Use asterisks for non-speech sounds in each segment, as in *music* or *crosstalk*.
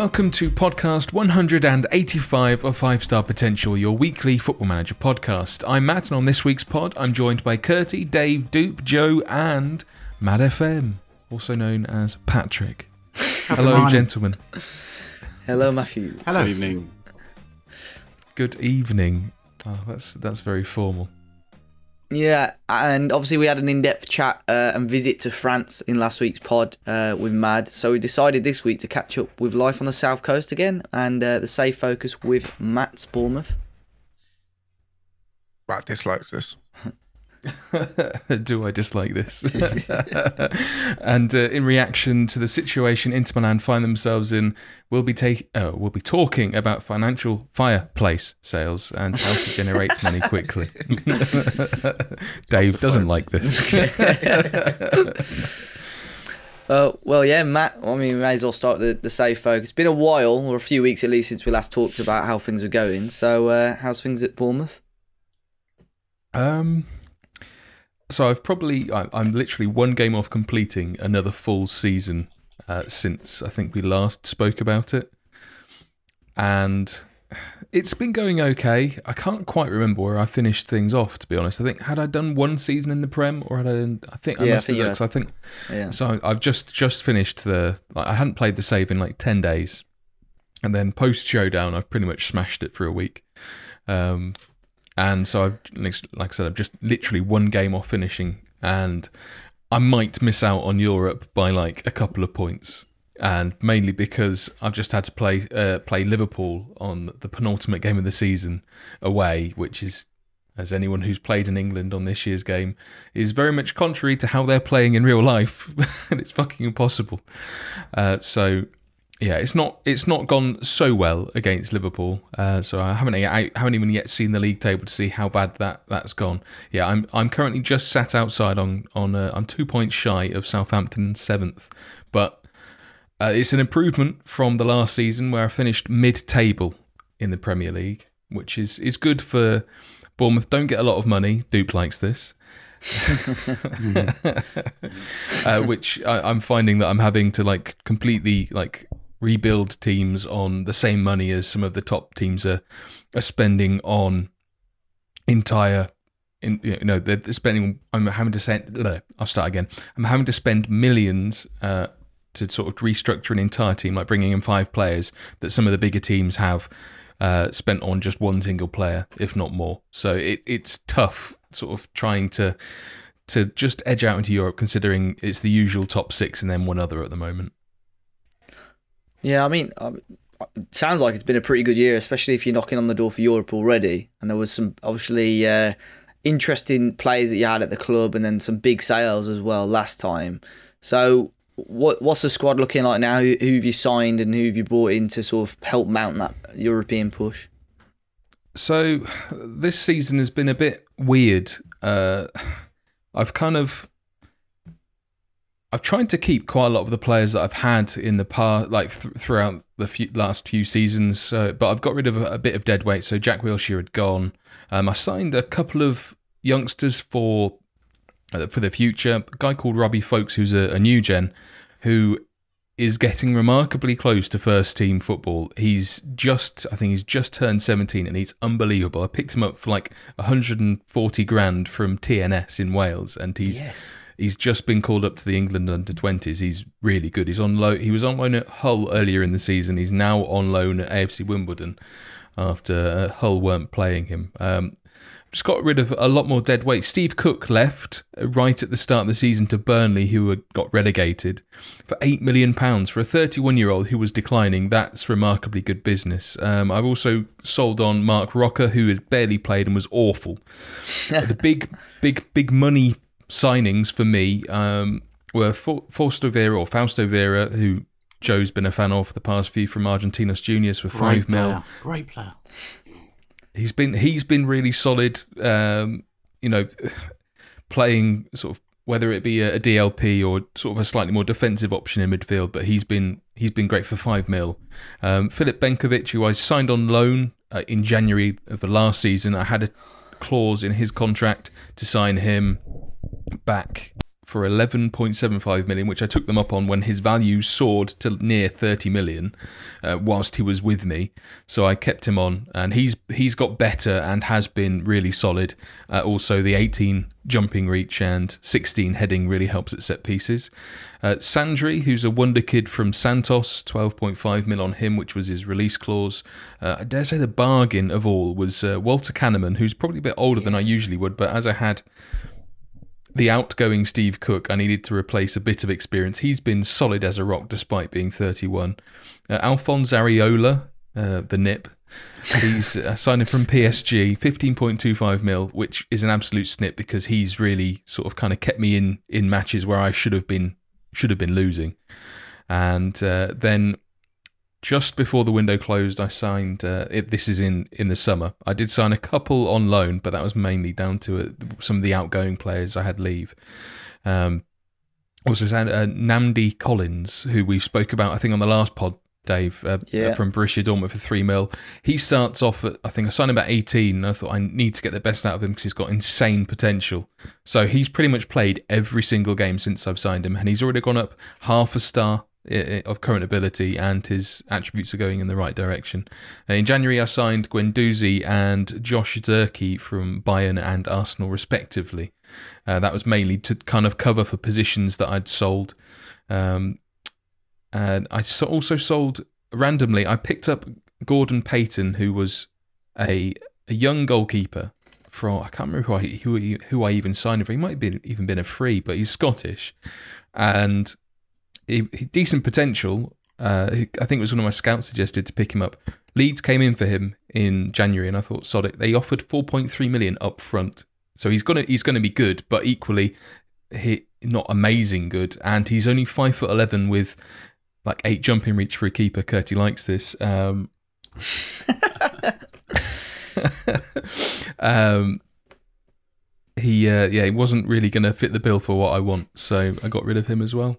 Welcome to podcast 185 of Five Star Potential, your weekly Football Manager podcast. I'm Matt, and on this week's pod, I'm joined by Curty, Dave, Dupe, Joe, and Mad FM, also known as Patrick. Hello, morning. gentlemen. Hello, Matthew. Hello. Good evening. Good evening. Oh, that's that's very formal. Yeah, and obviously we had an in-depth chat uh, and visit to France in last week's pod uh, with Mad. So we decided this week to catch up with life on the south coast again and uh, the safe focus with Matt's Bournemouth. Matt dislikes this. *laughs* Do I dislike this? *laughs* and uh, in reaction to the situation Inter Milan find themselves in, we'll be take, uh, we'll be talking about financial fireplace sales and how to generate money quickly. *laughs* Dave doesn't like this. Uh, well, yeah, Matt. I mean, we may as well start the, the safe focus. It's been a while, or a few weeks at least, since we last talked about how things are going. So, uh, how's things at Bournemouth? Um, so I've probably I, I'm literally one game off completing another full season uh, since I think we last spoke about it, and it's been going okay. I can't quite remember where I finished things off. To be honest, I think had I done one season in the Prem, or had I? Done, I think I Yeah, I think have. you done, 'cause I think Yeah. so. I've just just finished the. I hadn't played the save in like ten days, and then post showdown, I've pretty much smashed it for a week. Um, and so I've like I said, I've just literally one game off finishing, and I might miss out on Europe by like a couple of points, and mainly because I've just had to play uh, play Liverpool on the penultimate game of the season away, which is. As anyone who's played in England on this year's game is very much contrary to how they're playing in real life, *laughs* and it's fucking impossible. Uh, so yeah, it's not it's not gone so well against Liverpool. Uh, so I haven't I haven't even yet seen the league table to see how bad that that's gone. Yeah, I'm I'm currently just sat outside on on uh, I'm two points shy of Southampton seventh, but uh, it's an improvement from the last season where I finished mid table in the Premier League, which is is good for Bournemouth. Don't get a lot of money. Dupe likes this. *laughs* *laughs* uh, which I, I'm finding that I'm having to like completely like rebuild teams on the same money as some of the top teams are are spending on entire. In, you know, they're spending. I'm having to no, I'll start again. I'm having to spend millions uh, to sort of restructure an entire team, like bringing in five players that some of the bigger teams have uh, spent on just one single player, if not more. So it, it's tough, sort of trying to to just edge out into Europe, considering it's the usual top six and then one other at the moment. Yeah, I mean, um, it sounds like it's been a pretty good year, especially if you're knocking on the door for Europe already. And there was some obviously uh, interesting players that you had at the club, and then some big sales as well last time. So, what what's the squad looking like now? Who, who have you signed and who have you brought in to sort of help mount that European push? So this season has been a bit weird. Uh, I've kind of I've tried to keep quite a lot of the players that I've had in the past, like th- throughout the few, last few seasons. But I've got rid of a, a bit of dead weight. So Jack Wilshere had gone. Um, I signed a couple of youngsters for uh, for the future. A guy called Robbie Folkes, who's a, a new gen, who is getting remarkably close to first team football. He's just, I think he's just turned 17 and he's unbelievable. I picked him up for like 140 grand from TNS in Wales and he's Yes. He's just been called up to the England under 20s. He's really good. He's on loan. He was on loan at Hull earlier in the season. He's now on loan at AFC Wimbledon after uh, Hull weren't playing him. Um, just got rid of a lot more dead weight. Steve Cook left uh, right at the start of the season to Burnley, who got relegated for eight million pounds for a 31-year-old who was declining. That's remarkably good business. Um, I've also sold on Marc Roca, who has barely played and was awful. *laughs* the big, big, big money signings for me um, were Fa- Fausto Vera or Fausto Vera, who Joe's been a fan of for the past few from Argentinos Juniors for five Great mil. Great player. He's been he's been really solid. Um, you know, playing sort of whether it be a, a DLP or sort of a slightly more defensive option in midfield, but he's been he's been great for five mil. Um, Filip Benkovic, who I signed on loan uh, in January of the last season, I had a clause in his contract to sign him back for 11.75 million, which I took them up on when his value soared to near 30 million, uh, whilst he was with me. So I kept him on, and he's he's got better and has been really solid. Uh, also, the 18 jumping reach and 16 heading really helps at set pieces. Uh, Sandry, who's a wonder kid from Santos, 12.5 mil on him, which was his release clause. Uh, I dare say the bargain of all was uh, Walter Kannemann, who's probably a bit older yes. than I usually would, but as I had the outgoing Steve Cook, I needed to replace a bit of experience. He's been solid as a rock despite being 31. Uh, Alphonse Areola, uh, the nip, he's uh, signing from PSG, 15.25 mil, which is an absolute snip because he's really sort of kind of kept me in in matches where I should have been should have been losing. And uh, then just before the window closed, I signed. Uh, it, this is in in the summer. I did sign a couple on loan, but that was mainly down to uh, some of the outgoing players I had leave. Um, also signed uh, Nnamdi Collins, who we spoke about, I think, on the last pod. Dave uh, yeah. from Borussia Dortmund for three mil. He starts off at I think I signed him at eighteen. And I thought I need to get the best out of him because he's got insane potential. So he's pretty much played every single game since I've signed him, and he's already gone up half a star of current ability and his attributes are going in the right direction. Uh, in January, I signed Guendouzi and Josh Zirkzee from Bayern and Arsenal, respectively. Uh, that was mainly to kind of cover for positions that I'd sold. Um, and I also sold randomly. I picked up Gordon Payton, who was a a young goalkeeper from I can't remember who I who, who I even signed him for. He might have been even been a free, but he's Scottish, and he, decent potential. Uh, I think it was one of my scouts suggested to pick him up. Leeds came in for him in January, and I thought, sod it. They offered 4.3 million up front, so he's gonna he's gonna be good, but equally, he not amazing good, and he's only five foot eleven with like eight jumping reach for a keeper. Curty likes this. Um, *laughs* um, he uh, yeah, he wasn't really going to fit the bill for what I want, so I got rid of him as well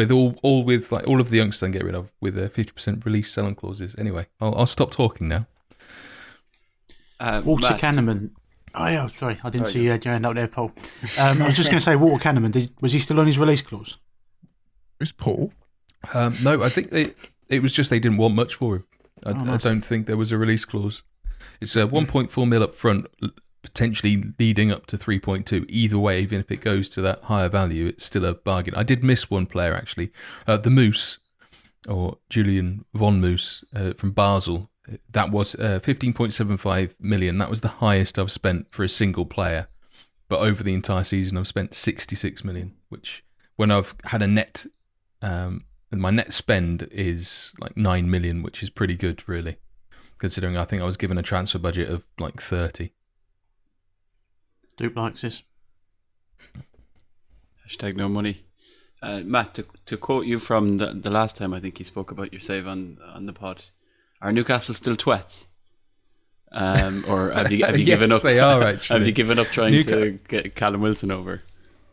with all all with like all of the youngsters I get rid of with a fifty percent release selling clauses. Anyway, I'll, I'll stop talking now. Uh, Walter Matt. Kannemann. Oh yeah, sorry, I didn't sorry, see you uh, joined out there, Paul. Um, I was just going to say, Walter Kannemann. Did, was he still on his release clause? Is Paul? Um, no, I think it it was just they didn't want much for him. I, oh, nice. I don't think there was a release clause. It's a 1.4 mil up front, potentially leading up to 3.2. Either way, even if it goes to that higher value, it's still a bargain. I did miss one player actually, uh, the Moose, or Julian von Moos uh, from Basel. That was uh, 15.75 million. That was the highest I've spent for a single player. But over the entire season, I've spent 66 million, which when I've had a net, um, my net spend is like 9 million, which is pretty good, really, considering I think I was given a transfer budget of like 30. Dupe likes this. Hashtag no money. Uh, Matt, to, to quote you from the, the last time I think you spoke about your save on on the pod, are Newcastle still twats? Um, *laughs* or have you have you yes, given up? They are *laughs* actually. have you given up trying to get Callum Wilson over?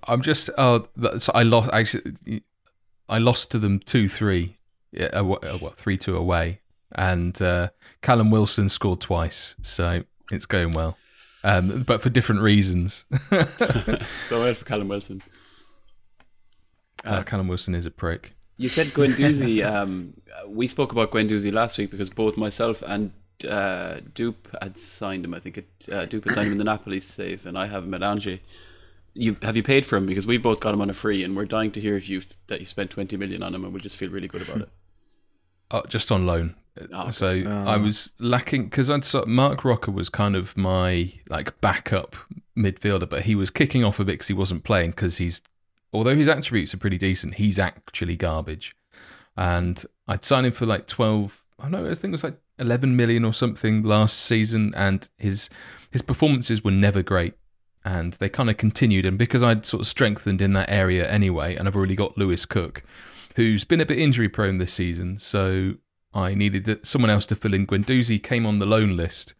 I'm just oh, so I lost actually. I lost to them two three, yeah, uh, what three two away, and uh, Callum Wilson scored twice, so it's going well um, but for different reasons. *laughs* *laughs* Go ahead for Callum Wilson. Uh, uh, Callum Wilson is a prick. You said Guendouzi. *laughs* um, we spoke about Guendouzi last week because both myself and uh, Dupe had signed him. I think it, uh, Dupe had signed him in the Napoli save, and I have him at Angers. You have you paid for him because we both got him on a free, and we're dying to hear if you that you spent twenty million on him, and we just feel really good about it. Uh, just on loan. Oh, so oh. I was lacking because I saw Marc Roca was kind of my like backup midfielder, but he was kicking off a bit because he wasn't playing because he's although his attributes are pretty decent, he's actually garbage. And I'd signed him for like twelve. I don't know. I think it was like eleven million or something last season, and his his performances were never great. And they kind of continued, and because I'd sort of strengthened in that area anyway, and I've already got Lewis Cook, who's been a bit injury prone this season, so I needed someone else to fill in. Guendouzi came on the loan list,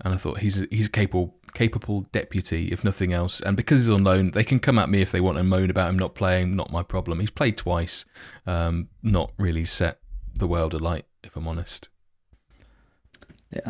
and I thought he's a, he's a capable capable deputy if nothing else. And because he's on loan, they can come at me if they want and moan about him not playing. Not my problem. He's played twice, um, not really set the world alight, if I'm honest. Yeah,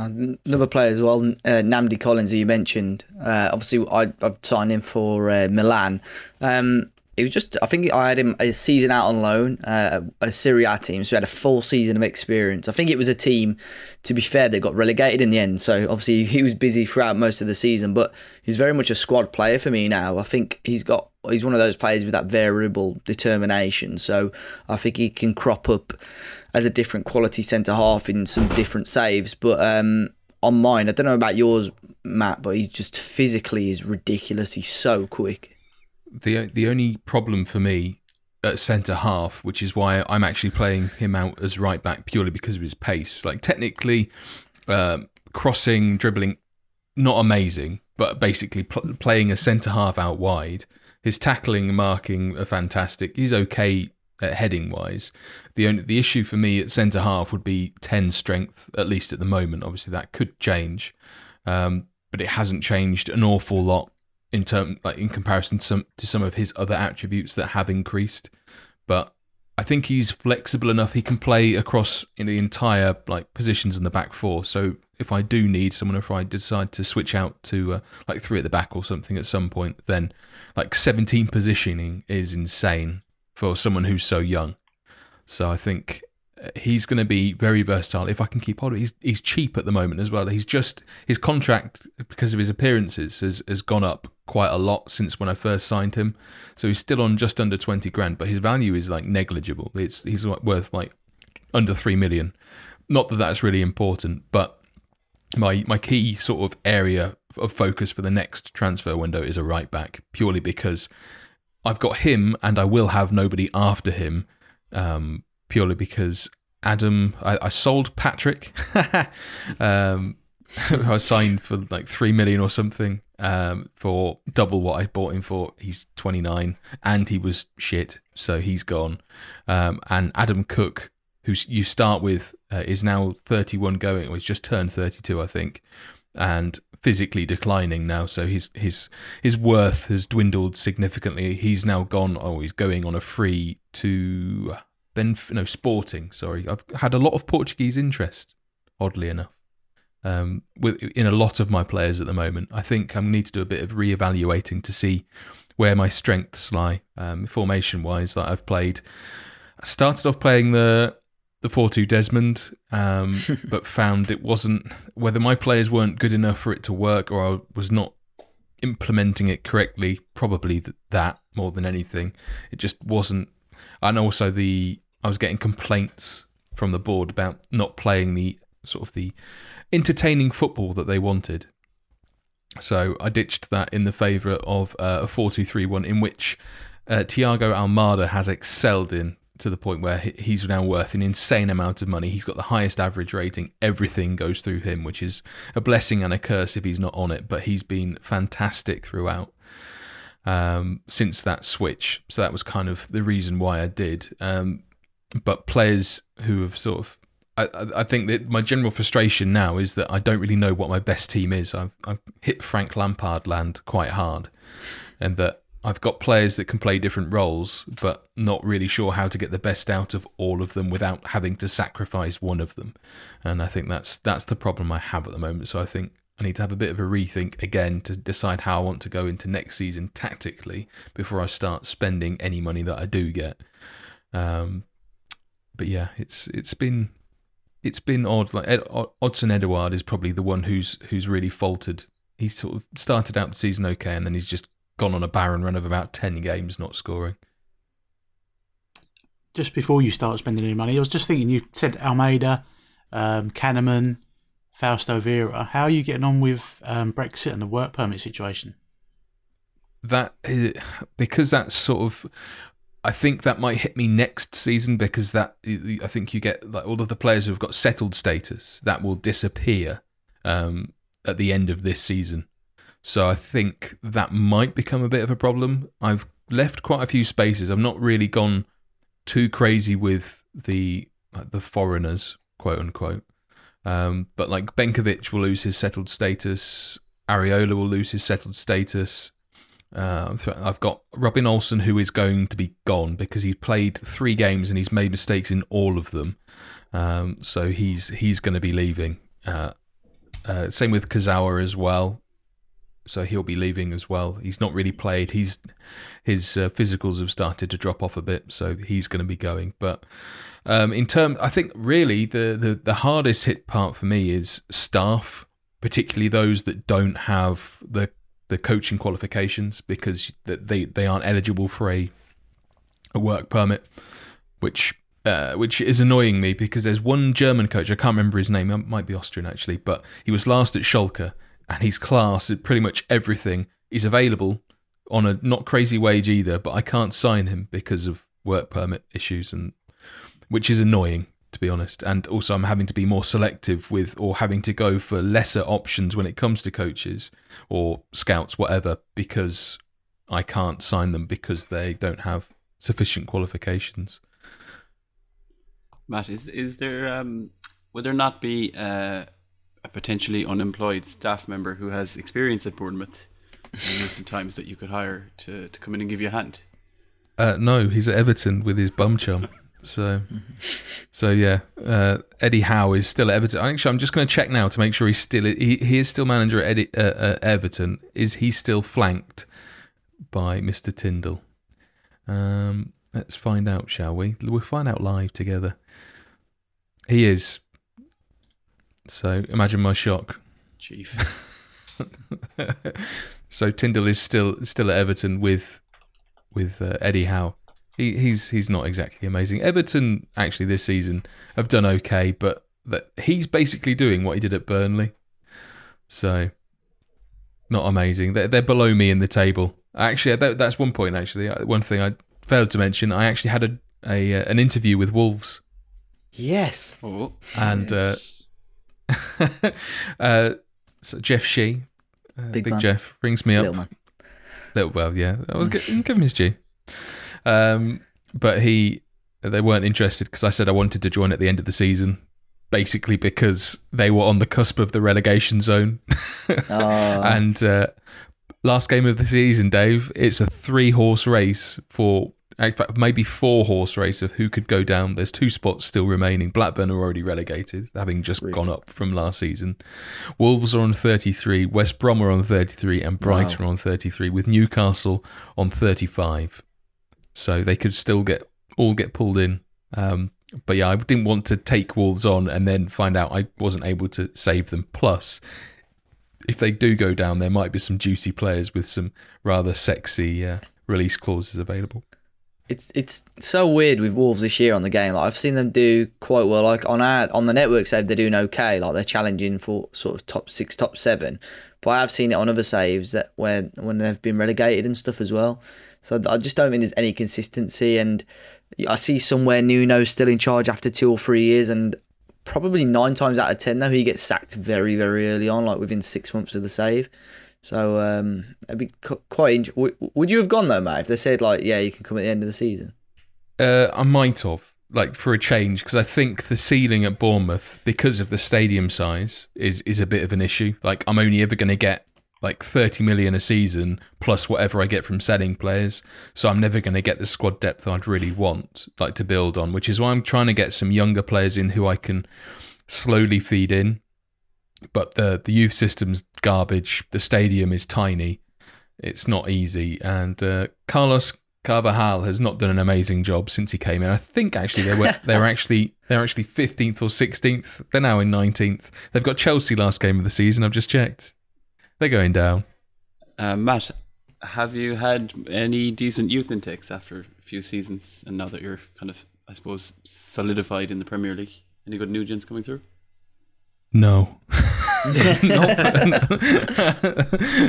another player as well, uh, Nnamdi Collins, who you mentioned. Uh, obviously, I, have signed him for uh, Milan. Um, he was just. I think I had him a season out on loan, uh, a Serie A team, so he had a full season of experience. I think it was a team, to be fair, that got relegated in the end. So obviously *laughs* he was busy throughout most of the season, but he's very much a squad player for me now. I think he's got. He's one of those players with that variable determination. So I think he can crop up as a different quality centre half in some different saves. But um, on mine, I don't know about yours, Matt, but he's just physically is ridiculous. He's so quick the the only problem for me at centre half, which is why I'm actually playing him out as right back purely because of his pace. Like technically, uh, crossing, dribbling, not amazing, but basically pl- playing a centre half out wide. His tackling and marking are fantastic. He's okay at heading wise. The only the issue for me at centre half would be ten strength, at least at the moment. Obviously, that could change, um, but it hasn't changed an awful lot in term like in comparison to some to some of his other attributes that have increased. But I think he's flexible enough. He can play across in the entire like positions in the back four. So if I do need someone, if I decide to switch out to uh, like three at the back or something at some point, then like 17 positioning is insane for someone who's so young. So I think he's going to be very versatile if I can keep hold of it. He's he's cheap at the moment as well. He's just his contract because of his appearances has has gone up quite a lot since when I first signed him. So he's still on just under twenty grand, but his value is like negligible. It's he's worth like under three million. Not that that's really important, but my my key sort of area of focus for the next transfer window is a right back, purely because I've got him and I will have nobody after him. Um, purely because Adam, I, I sold Patrick, *laughs* um, *laughs* I signed for like three million or something um, for double what I bought him for. He's 29 and he was shit, so he's gone. Um, and Adam Cook, who you start with, uh, is now 31 going, or he's just turned 32, I think, and physically declining now. So his his his worth has dwindled significantly. He's now gone. Oh, he's going on a free to Ben, no, Sporting. Sorry, I've had a lot of Portuguese interest, oddly enough, um, with in a lot of my players at the moment. I think I need to do a bit of re-evaluating to see where my strengths lie, um, formation wise. That I've played. I started off playing the the four two Desmond, um, *laughs* but found it wasn't whether my players weren't good enough for it to work or I was not implementing it correctly. Probably that more than anything, it just wasn't and also the I was getting complaints from the board about not playing the sort of the entertaining football that they wanted. So I ditched that in the favour of uh, a 4-2-3-1 in which uh, Thiago Almada has excelled in to the point where he's now worth an insane amount of money. He's got the highest average rating. Everything goes through him, which is a blessing and a curse if he's not on it. But he's been fantastic throughout um, since that switch. So that was kind of the reason why I did. Um, but players who have sort of, I, I think that my general frustration now is that I don't really know what my best team is. I've, I've hit Frank Lampard land quite hard, and that I've got players that can play different roles, but not really sure how to get the best out of all of them without having to sacrifice one of them. And I think that's that's the problem I have at the moment. So I think I need to have a bit of a rethink again to decide how I want to go into next season tactically before I start spending any money that I do get. Um, but yeah, it's it's been it's been odd. Like Ed, Odsonne Edouard is probably the one who's who's really faltered. He sort of started out the season okay, and then he's just gone on a barren run of about ten games not scoring. Just before you start spending any money, I was just thinking. You said Almada, um, Kannemann, Fausto Vera. How are you getting on with um, Brexit and the work permit situation? That because that's sort of. I think that might hit me next season because that I think you get like all of the players who've got settled status that will disappear um, at the end of this season. So I think that might become a bit of a problem. I've left quite a few spaces. I've not really gone too crazy with the like the foreigners, quote unquote. Um, but like Benkovic will lose his settled status. Areola will lose his settled status. Uh, I've got Robin Olsen, who is going to be gone because he's played three games and he's made mistakes in all of them. Um, so he's he's going to be leaving. Uh, uh, same with Kazawa as well. So he'll be leaving as well. He's not really played. He's his uh, physicals have started to drop off a bit, so he's going to be going. But um, in term, I think really the, the the hardest hit part for me is staff, particularly those that don't have the the coaching qualifications because they they aren't eligible for a a work permit, which uh, which is annoying me because there's one German coach, I can't remember his name, it might be Austrian actually, but he was last at Schalke and he's class at pretty much everything. He's available on a not crazy wage either, but I can't sign him because of work permit issues and which is annoying to be honest. And also I'm having to be more selective with or having to go for lesser options when it comes to coaches or scouts, whatever, because I can't sign them because they don't have sufficient qualifications. Matt, is is there um, would there not be uh, a potentially unemployed staff member who has experience at Bournemouth in recent times that you could hire to, to come in and give you a hand? Uh, no, he's at Everton with his bum chum. So, so yeah, uh, Eddie Howe is still at Everton. Actually, I'm just going to check now to make sure he's still he, he is still manager at Eddie, uh, uh, Everton. Is he still flanked by Mr. Tindall? Um, let's find out, shall we? We'll find out live together. He is. So imagine my shock. Chief. *laughs* so Tindall is still still at Everton with with uh, Eddie Howe. He, he's he's not exactly amazing. Everton actually this season have done okay, but that he's basically doing what he did at Burnley. So not amazing. They're, they're below me in the table. Actually, that, that's one point. Actually, one thing I failed to mention. I actually had a, a uh, an interview with Wolves Yes. Oh, and uh, *laughs* uh, so Jeff Shi, uh, Big Big, man. Jeff, rings me up. Little man. Little, well, yeah, I was gi- give him his due. Um, but he, they weren't interested because I said I wanted to join at the end of the season, basically because they were on the cusp of the relegation zone. Oh, *laughs* and uh, last game of the season, Dave, it's a three horse race for. In fact, maybe four horse race of who could go down. There's two spots still remaining. Blackburn are already relegated, having just Really? gone up from last season. Wolves are on 33, West Brom are on 33, and Brighton are on 33, with Newcastle on 35. So they could still get all get pulled in. Um, but yeah, I didn't want to take Wolves on and then find out I wasn't able to save them. Plus, if they do go down, there might be some juicy players with some rather sexy uh, release clauses available. It's it's so weird with Wolves this year on the game. Like I've seen them do quite well. Like on our on the network save, they're doing okay. Like they're challenging for sort of top six, top seven. But I have seen it on other saves that where when they've been relegated and stuff as well. So I just don't think there's any consistency. And I see somewhere Nuno's still in charge after two or three years, and probably nine times out of ten though he gets sacked very very early on, like within six months of the save. So um, it'd be quite. W- would you have gone though, Matt? If they said like, yeah, you can come at the end of the season. Uh, I might have, like for a change, because I think the ceiling at Bournemouth, because of the stadium size, is is a bit of an issue. Like I'm only ever going to get like 30 million a season plus whatever I get from selling players. So I'm never going to get the squad depth I'd really want, like to build on. Which is why I'm trying to get some younger players in who I can slowly feed in. But the the youth system's garbage. The stadium is tiny. It's not easy, and uh, Carlos Carvalhal has not done an amazing job since he came in. I think actually they were they're *laughs* actually they're actually fifteenth or sixteenth. They're now in nineteenth. They've got Chelsea last game of the season. I've just checked. They're going down. Uh, Matt, have you had any decent youth intakes after a few seasons, and now that you're kind of, I suppose, solidified in the Premier League? Any good new gens coming through? No. *laughs* not,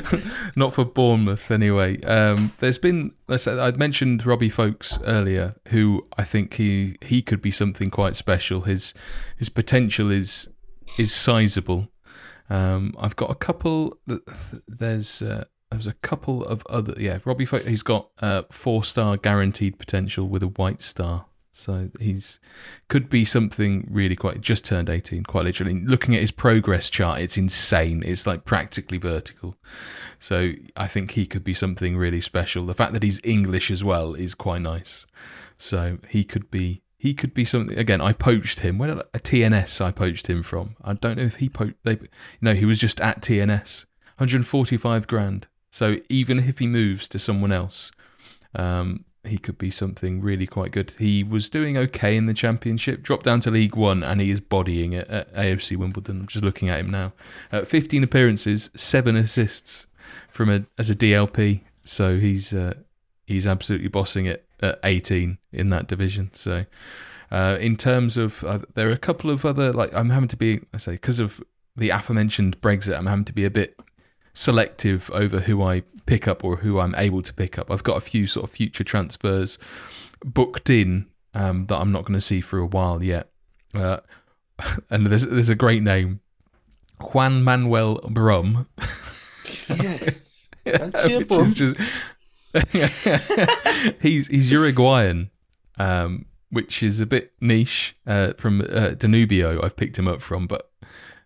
for, *laughs* not for Bournemouth anyway. Um, there's been let's say, I'd mentioned Robbie Folkes earlier, who I think he he could be something quite special. His his potential is is sizable. Um, I've got a couple. There's uh, there's a couple of other. Yeah, Robbie Folkes. He's got uh, four star guaranteed potential with a white star. So he's could be something really quite just turned 18 quite literally. Looking at his progress chart it's insane. It's like practically vertical. So i think he could be something really special. The fact that he's english as well is quite nice. So he could be he could be something again i poached him. Where a tns i poached him from? I don't know if he poached they no he was just at tns 145 grand. So even if he moves to someone else, um, he could be something really quite good. He was doing okay in the championship, dropped down to League One, and he is bodying it at AFC Wimbledon. I'm just looking at him now. Uh, 15 appearances, seven assists from a as a DLP. So he's uh, he's absolutely bossing it at 18 in that division. So uh, in terms of uh, there are a couple of other like I'm having to be I say because of the aforementioned Brexit, I'm having to be a bit selective over who I pick up or who I'm able to pick up. I've got a few sort of future transfers booked in um, that I'm not going to see for a while yet. Uh, *laughs* and there's there's a great name, Juan Manuel Brum. Yes. *laughs* Which is just *laughs* he's he's Uruguayan, um, which is a bit niche uh, from uh, Danubio. I've picked him up from, but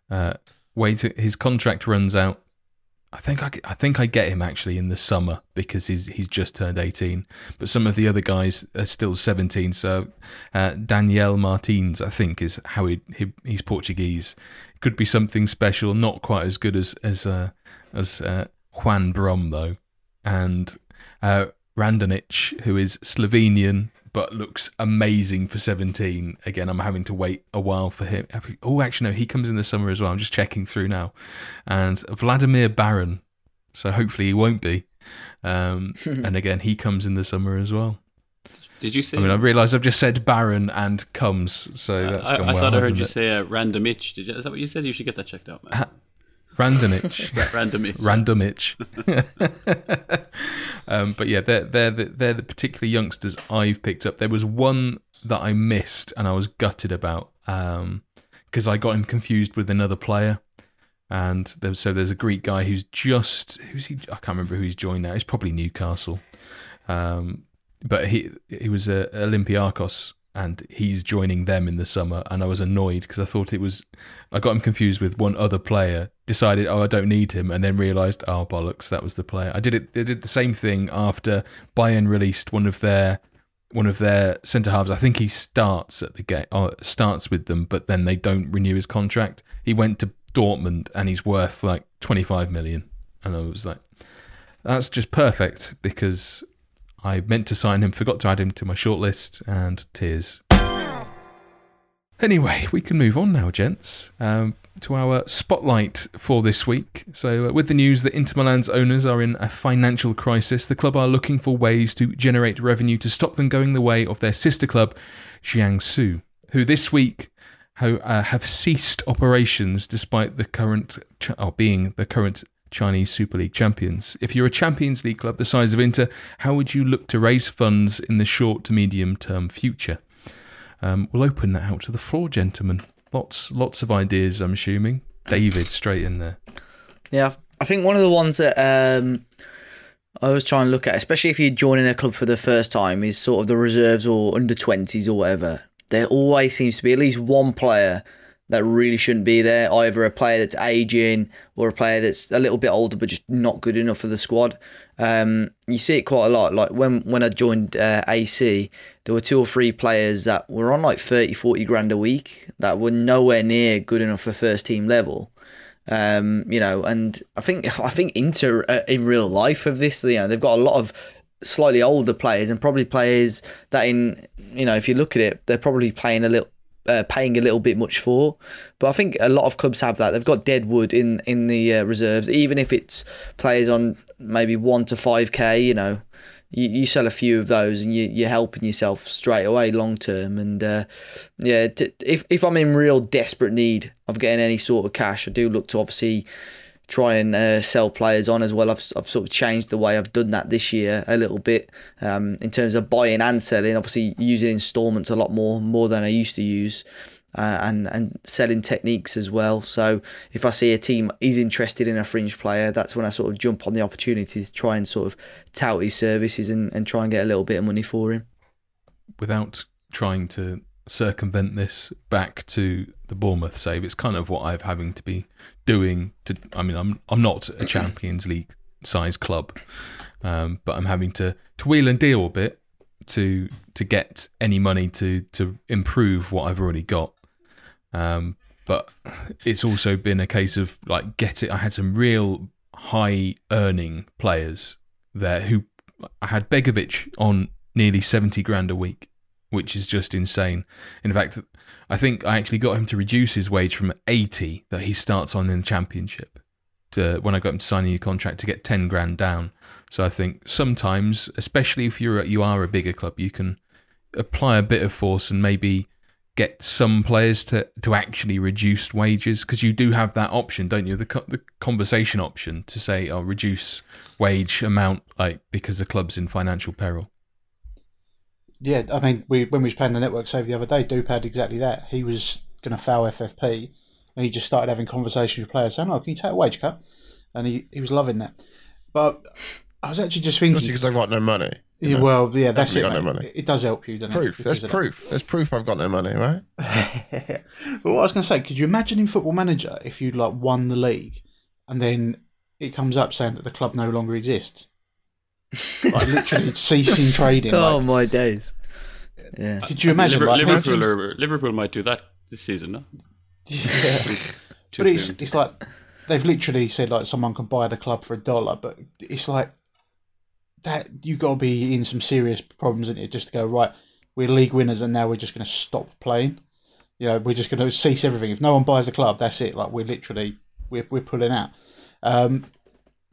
uh, wait, his contract runs out. I think I, I think I get him actually in the summer because he's he's just turned eighteen. But some of the other guys are still seventeen. So uh, Daniel Martins, I think, is how he, he he's Portuguese. Could be something special. Not quite as good as as uh, as uh, Juan Brom though, and uh, who is Slovenian but looks amazing for 17. Again, I'm having to wait a while for him. Oh, actually, no, he comes in the summer as well. I'm just checking through now. And Vladimir Baron, so hopefully he won't be. Um, *laughs* and again, he comes in the summer as well. Did you say? I mean, I realise I've just said Baron and comes, so that's I, gone I well. thought I heard you it? say uh, random itch. Did you? Is that what you said? You should get that checked out, man. Randonic. *laughs* random itch. Random itch. *laughs* um, but yeah, they're they're the, they're the particular youngsters I've picked up. There was one that I missed and I was gutted about because I got him confused with another player. And there, so there's a Greek guy who's just who's he? I can't remember who he's joined now. He's probably Newcastle, um, but he he was a Olympiakos and he's joining them in the summer. And I was annoyed because I thought it was I got him confused with one other player. Decided, oh, I don't need him, and then realised, oh bollocks, that was the player. I did it. They did the same thing after Bayern released one of their one of their centre halves. I think he starts at the game, uh, starts with them, but then they don't renew his contract. He went to Dortmund, and he's worth like twenty five million. And I was like, that's just perfect because I meant to sign him, forgot to add him to my shortlist, and tears. Anyway, we can move on now, gents, um, to our spotlight for this week. So, uh, with the news that Inter Milan's owners are in a financial crisis, the club are looking for ways to generate revenue to stop them going the way of their sister club, Jiangsu, who this week ho- uh, have ceased operations despite the current, ch- being the current Chinese Super League champions. If you're a Champions League club the size of Inter, how would you look to raise funds in the short to medium term future? Um, we'll open that out to the floor, gentlemen. Lots, lots of ideas. I'm assuming. David, straight in there. Yeah, I think one of the ones that um, I was trying to look at, especially if you're joining a club for the first time, is sort of the reserves or under 20s or whatever. There always seems to be at least one player that really shouldn't be there, either a player that's aging or a player that's a little bit older but just not good enough for the squad. Um, you see it quite a lot. Like when, when I joined uh, AC, there were two or three players that were on like 30, 40 grand a week that were nowhere near good enough for first team level. Um, you know, and I think *laughs* I think Inter uh, in real life have this. You know, they've got a lot of slightly older players and probably players that in you know if you look at it, they're probably playing a little. Uh, paying a little bit much for, but I think a lot of clubs have that. They've got deadwood in in the uh, reserves, even if it's players on maybe one to five k. You know, you, you sell a few of those and you, you're helping yourself straight away long term. And uh, yeah, t- if if I'm in real desperate need of getting any sort of cash, I do look to obviously try and uh, sell players on as well. I've, I've sort of changed the way I've done that this year a little bit um, in terms of buying and selling. Obviously, using installments a lot more more than I used to use. Uh, and and selling techniques as well. So if I see a team is interested in a fringe player, that's when I sort of jump on the opportunity to try and sort of tout his services and, and try and get a little bit of money for him. Without trying to circumvent this back to the Bournemouth save, it's kind of what I've having to be doing. To I mean, I'm I'm not a Champions League size club, um, but I'm having to to wheel and deal a bit to to get any money to to improve what I've already got. Um, but it's also been a case of like get it. I had some real high earning players there who I had Begovic on nearly 70 grand a week, which is just insane. In fact, I think I actually got him to reduce his wage from 80 that he starts on in the championship to when I got him to sign a new contract to get 10 grand down. So I think sometimes, especially if you're you are a bigger club, you can apply a bit of force and maybe get some players to, to actually reduce wages because you do have that option, don't you? The co- the conversation option to say, "I'll reduce wage amount," like because the club's in financial peril. Yeah, I mean, we when we was playing the network save the other day, Dupe had exactly that. He was going to foul FFP, and he just started having conversations with players saying, "Oh, can you take a wage cut?" And he, he was loving that. But I was actually just thinking, because I've got no money. You yeah, know. well, yeah, that's it. Definitely got no money. It does help you, doesn't proof. it? There's because of that. proof. There's proof I've got no money, right? *laughs* but what I was going to say, could you imagine in Football Manager if you'd like won the league and then it comes up saying that the club no longer exists? like literally ceasing *laughs* trading. Oh like, my days. Yeah. could you imagine? Liver- like, Liverpool, or, Liverpool might do that this season, no? *laughs* Yeah. Too but it's soon. it's like they've literally said like someone can buy the club for a dollar, but it's like that you got to be in some serious problems in it just to go right. We're league winners, and now we're just going to stop playing. You know, we're just going to cease everything. If no one buys the club, that's it. Like we're literally we're we're pulling out. Um,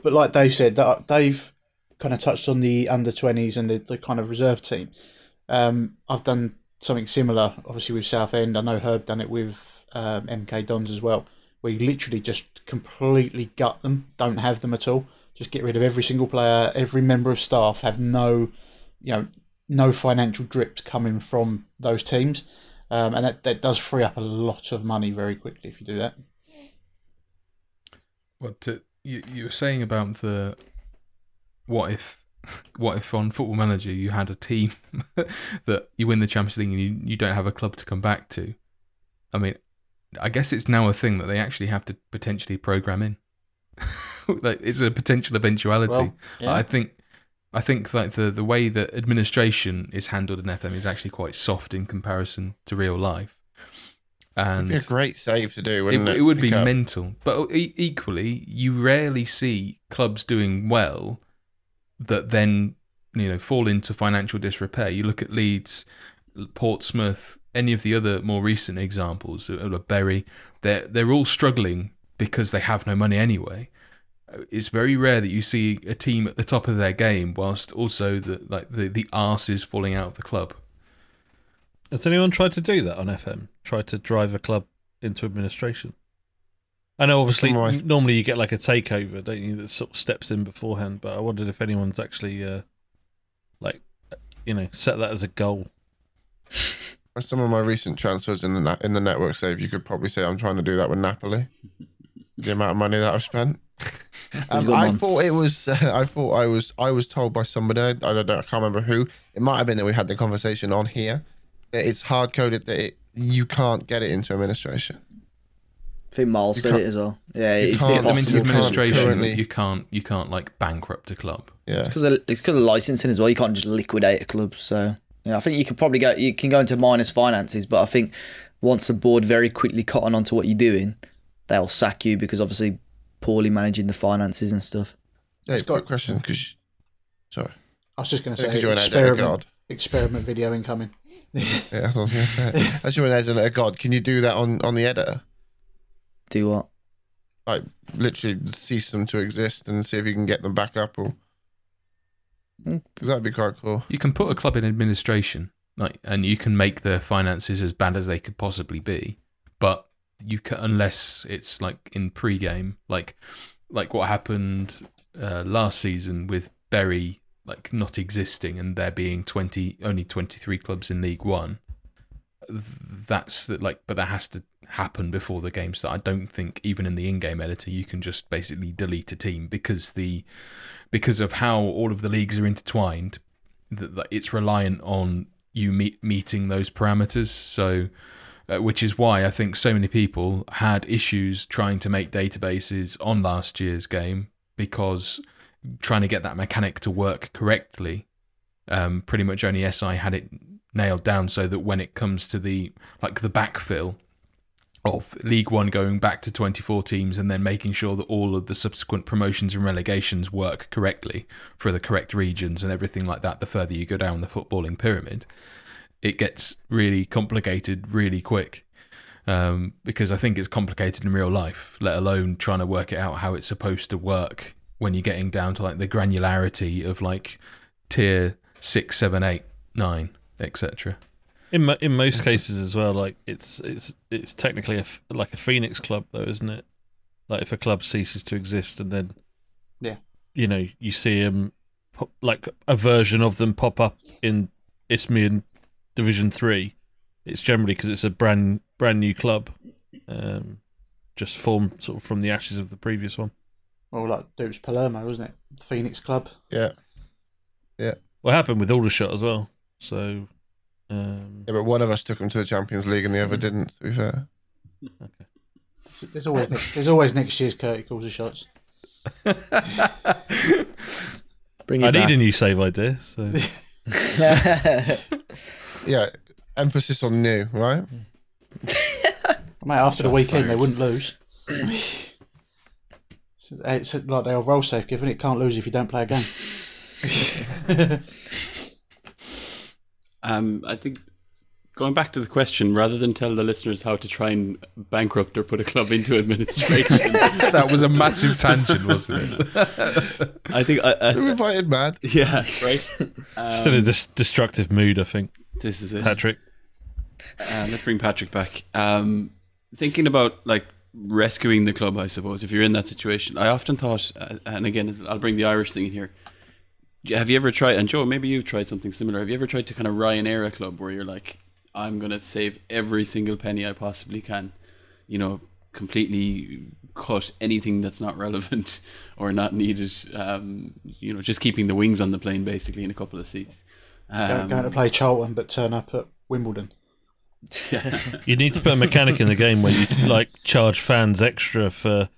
but like Dave said, that Dave kind of touched on the under twenties and the, the kind of reserve team. Um, I've done something similar, obviously with Southend. I know Herb done it with um, MK Dons as well, where you literally just completely gut them, don't have them at all. Just get rid of every single player, every member of staff, have no, you know, no financial drips coming from those teams, um, and that, that does free up a lot of money very quickly if you do that. What uh, you you were saying about the what if *laughs* what if on Football Manager you had a team *laughs* that you win the Champions League and you, you don't have a club to come back to? I mean, I guess it's now a thing that they actually have to potentially program in. *laughs* *laughs* like it's a potential eventuality. Well, yeah. I think I think like the the way that administration is handled in FM is actually quite soft in comparison to real life. And It'd be a great save to do, it, wouldn't it? it would be up. mental. But e- equally, you rarely see clubs doing well that then you know fall into financial disrepair. You look at Leeds, Portsmouth, any of the other more recent examples, uh, uh, Bury. They're they're all struggling because they have no money anyway. It's very rare that you see a team at the top of their game, whilst also the like the the arse is falling out of the club. Has anyone tried to do that on FM? Tried to drive a club into administration? I know, obviously, Some normally you get like a takeover, don't you? That sort of steps in beforehand. But I wondered if anyone's actually, uh, like, you know, set that as a goal. Some of my recent transfers in the na- in the network save, you could probably say I'm trying to do that with Napoli. *laughs* the amount of money that I've spent. Um, I none? thought it was. *laughs* I thought I was. I was told by somebody. I don't know. I can't remember who. It might have been that we had the conversation on here. That it's hard coded that it, you can't get it into administration. I think Miles said it as well. Yeah, you it's can't- Get them impossible. into you can't administration. currently- You can't you can't like bankrupt a club. Yeah. because of, it's because of licensing as well. You can't just liquidate a club. So yeah, I think you could probably go. You can go into minus finances, but I think once the board very quickly cotton onto what you're doing, they'll sack you because obviously poorly managing the finances and stuff. Hey, It's got- quick question, because sorry, I was just going to say you're an editor experiment, god. experiment video incoming. *laughs* Yeah, that's what I was going to say. *laughs* As you're an editor god, can you do that on on the editor? Do what? Like literally cease them to exist and see if you can get them back up, or hmm. because that'd be quite cool. You can put a club in administration, like, and you can make their finances as bad as they could possibly be, but you can unless it's like in pre-game, like like what happened uh, last season with Bury, like not existing and there being twenty only twenty three clubs in League One. That's the, like, but that has to happen before the game start. I don't think even in the in-game editor you can just basically delete a team because the because of how all of the leagues are intertwined, that, that it's reliant on you meet, meeting those parameters. So, uh, which is why I think so many people had issues trying to make databases on last year's game because trying to get that mechanic to work correctly. Um, pretty much only SI had it nailed down so that when it comes to the like the backfill of League One going back to 24 teams and then making sure that all of the subsequent promotions and relegations work correctly for the correct regions and everything like that, the further you go down the footballing pyramid, it gets really complicated really quick. Um, because I think it's complicated in real life, let alone trying to work it out how it's supposed to work when you're getting down to like the granularity of like tier six, seven, eight, nine, etc. In mo- in most cases as well, like it's it's it's technically a f- like a phoenix club though, isn't it? Like if a club ceases to exist and then Yeah. you know you see them pop, like a version of them pop up in Isthmian Division Three, it's generally because it's a brand brand new club, um, just formed sort of from the ashes of the previous one. Well, like it was Palermo, wasn't it? The Phoenix Club. Yeah. Yeah. What happened with Aldershot as well? So, um, Yeah, but one of us took them to the Champions League and the other didn't. To be fair, okay. There's always next, there's always next year's Curtis calls the shots. *laughs* Bring it I it need a new save idea. So *laughs* *laughs* yeah. Emphasis on new, right? *laughs* Mate, after the Shots weekend, they wouldn't lose. *clears throat* it's, it's like the old roll safe given it can't lose if you don't play a game. *laughs* *laughs* Um, I think going back to the question, rather than tell the listeners how to try and bankrupt or put a club into administration, that was a massive tangent, wasn't it? I think I, Who I, invited Mad? yeah, right. just in a Um, dis- destructive mood, I think. This is it. Patrick. Uh, let's bring Patrick back. Um, thinking about like rescuing the club, I suppose. If you're in that situation, I often thought, uh, and again, I'll bring the Irish thing in here. Have you ever tried? And Joe, maybe you've tried something similar. Have you ever tried to kind of Ryanair a club where you're like, I'm gonna save every single penny I possibly can, you know, completely cut anything that's not relevant *laughs* or not needed. Um, you know, just keeping the wings on the plane basically in a couple of seats. Go- Um, going to play Charlton, but turn up at Wimbledon. *laughs* You need to put a mechanic in the game where you like charge fans extra for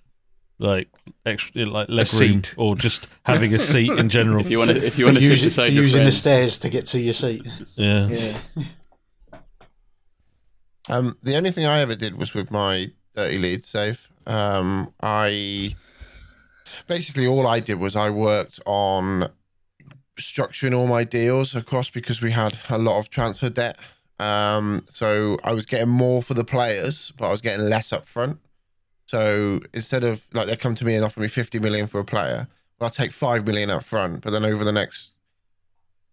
like extra like leg room or just having a seat in general. if you want to, if you want to sit using, beside for your using friend. the stairs to get to your seat. yeah. Yeah. Um, the only thing I ever did was with my dirty lead save. Um, I basically all I did was I worked on structuring all my deals across because we had a lot of transfer debt. Um, so I was getting more for the players, but I was getting less up front. So instead of like they come to me and offer me 50 million for a player, well, I'll take 5 million up front, but then over the next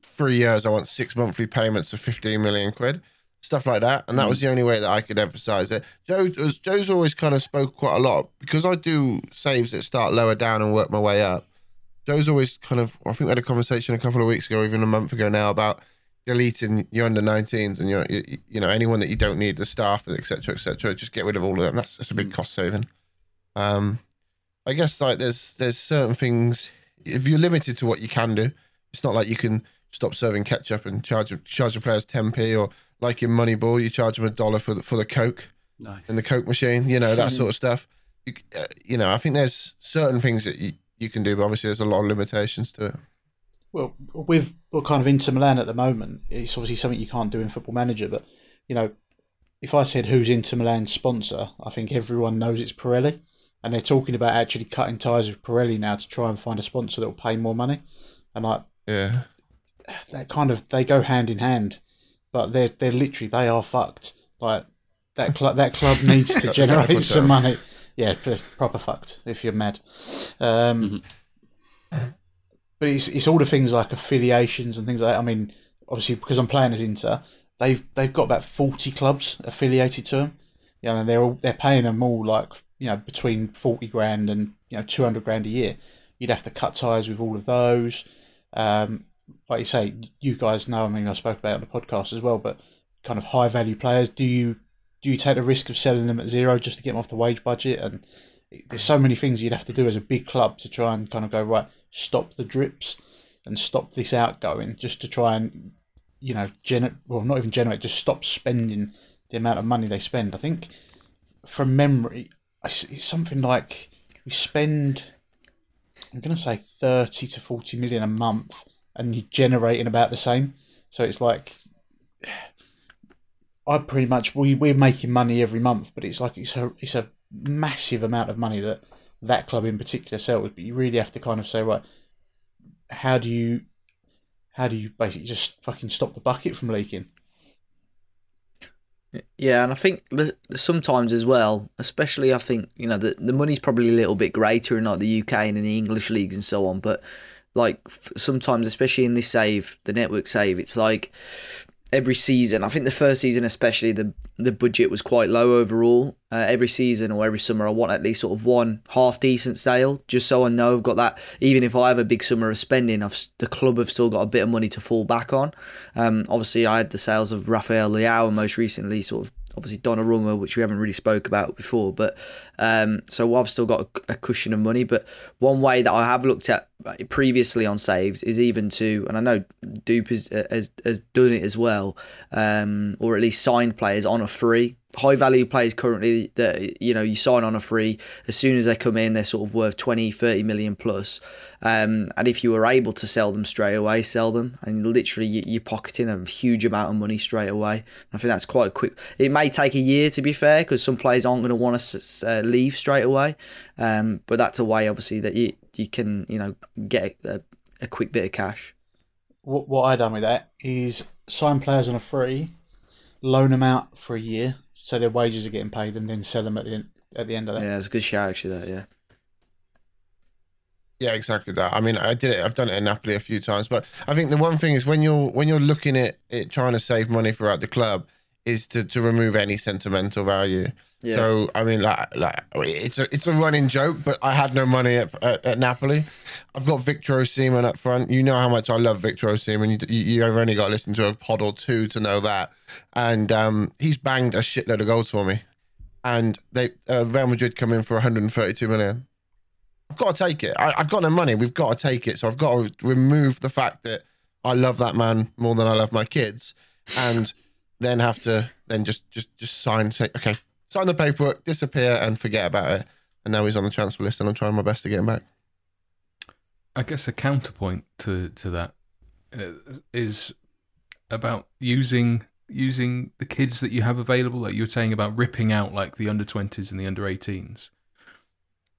three years, I want six monthly payments of 15 million quid stuff like that. And that was the only way that I could emphasize it. Joe, Joe's always kind of spoke quite a lot because I do saves that start lower down and work my way up. Joe's always kind of, I think we had a conversation a couple of weeks ago, even a month ago now, about deleting your under 19s and your, you, you know, anyone that you don't need, the staff, et cetera, et cetera. Just get rid of all of them. That's, that's a big cost saving. Um, I guess like there's there's certain things if you're limited to what you can do, it's not like you can stop serving ketchup and charge charge the players 10p or like in Moneyball, you charge them a dollar for the for the Coke Nice. in the Coke machine, you know that sort of stuff. You, uh, you know, I think there's certain things that you, you can do, but obviously there's a lot of limitations to it. Well, with kind of Inter Milan at the moment, it's obviously something you can't do in Football Manager. But you know, if I said who's Inter Milan's sponsor, I think everyone knows it's Pirelli, and they're talking about actually cutting ties with Pirelli now to try and find a sponsor that will pay more money. And like Yeah, that, kind of they go hand in hand, but they're they're literally they are fucked. Like that club that club *laughs* needs to That's how I generate some money. Yeah, proper fucked if you're mad. Um, But it's it's all the things like affiliations and things like that. I mean, obviously because I'm playing as Inter, they've they've got about forty clubs affiliated to them. You know, and they're all they're paying them all like you know between forty grand and you know two hundred grand a year. You'd have to cut ties with all of those. Um, like you say, you guys know. I mean, I spoke about it on the podcast as well. But kind of high value players, do you do you take the risk of selling them at zero just to get them off the wage budget? And there's so many things you'd have to do as a big club to try and kind of go right, stop the drips and stop this outgoing, just to try and you know generate. Well, not even generate, just stop spending the amount of money they spend. I think from memory, it's something like we spend. I'm going to say thirty to forty million a month, and you're generating about the same. So it's like I pretty much we we're making money every month, but it's like it's a it's a massive amount of money that that club in particular sells. But you really have to kind of say, right, how do you how do you basically just fucking stop the bucket from leaking? Yeah, and I think sometimes as well, especially I think you know the the money's probably a little bit greater in like the UK and in the English leagues and so on, but like sometimes, especially in this save, the network save, it's like every season. I think the first season, especially, the the budget was quite low overall. Uh, every season or every summer, I want at least sort of one half decent sale, just so I know I've got that. Even if I have a big summer of spending, I've the club have still got a bit of money to fall back on. Um, obviously, I had the sales of Rafael Leao, and most recently, sort of obviously Donnarumma, which we haven't really spoke about before. But um, so I've still got a, a, cushion of money. But one way that I have looked at previously on saves is even to, and I know Dupe has has, has done it as well, um, or at least signed players on a free high value players currently that you know you sign on a free as soon as they come in they're sort of worth 20 30 million plus. Um, and if you were able to sell them straight away sell them and literally you're pocketing a huge amount of money straight away. I think that's quite quick it may take a year to be fair because some players aren't going to want to uh, leave straight away. Um, but that's a way obviously that you you can you know get a, a quick bit of cash. What, what i done with that is sign players on a free loan them out for a year so their wages are getting paid, and then sell them at the end, at the end of that. Yeah, it's a good shout actually. That yeah. Yeah, exactly that. I mean, I did it. I've done it in Napoli a few times, but I think the one thing is when you're when you're looking at it, trying to save money throughout the club, is to, to remove any sentimental value. Yeah. So I mean, like, like it's a it's a running joke, but I had no money at, at, at Napoli. I've got Victor Osimhen up front. You know how much I love Victor Osimhen. You, you you've only got to listen to a pod or two to know that. And um, he's banged a shitload of goals for me. And they uh, Real Madrid come in for 132 million. I've got to take it. I, I've got no money. We've got to take it. So I've got to remove the fact that I love that man more than I love my kids, and then have to then just just just sign say okay sign the paperwork, disappear, and forget about it. And now he's on the transfer list, and I'm trying my best to get him back. I guess a counterpoint to to that uh, about using using the kids that you have available, like you were saying about ripping out like the under twenties and the under 18s.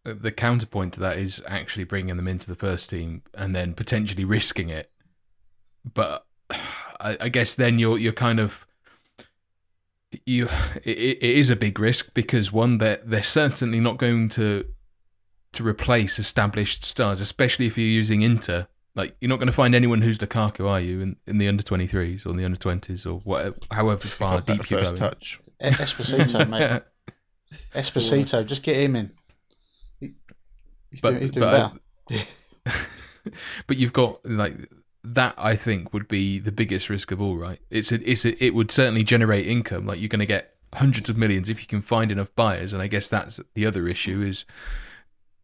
Uh, the counterpoint to that is actually bringing them into the first team and then potentially risking it. But *sighs* I, I guess then you're you're kind of you it, it is a big risk because one they're they're certainly not going to to replace established stars, especially if you're using Inter. Like you're not going to find anyone who's Lukaku, are you, in, in the under 23s or the under 20s or whatever, however far deep you're going. Touch. Esposito, *laughs* mate. Esposito, just get him in. He's but, doing, he's doing but, *laughs* well. but you've got like that I think would be the biggest risk of all, right? It's a, it's a, it would certainly generate income. Like you're going to get hundreds of millions if you can find enough buyers, and I guess that's the other issue is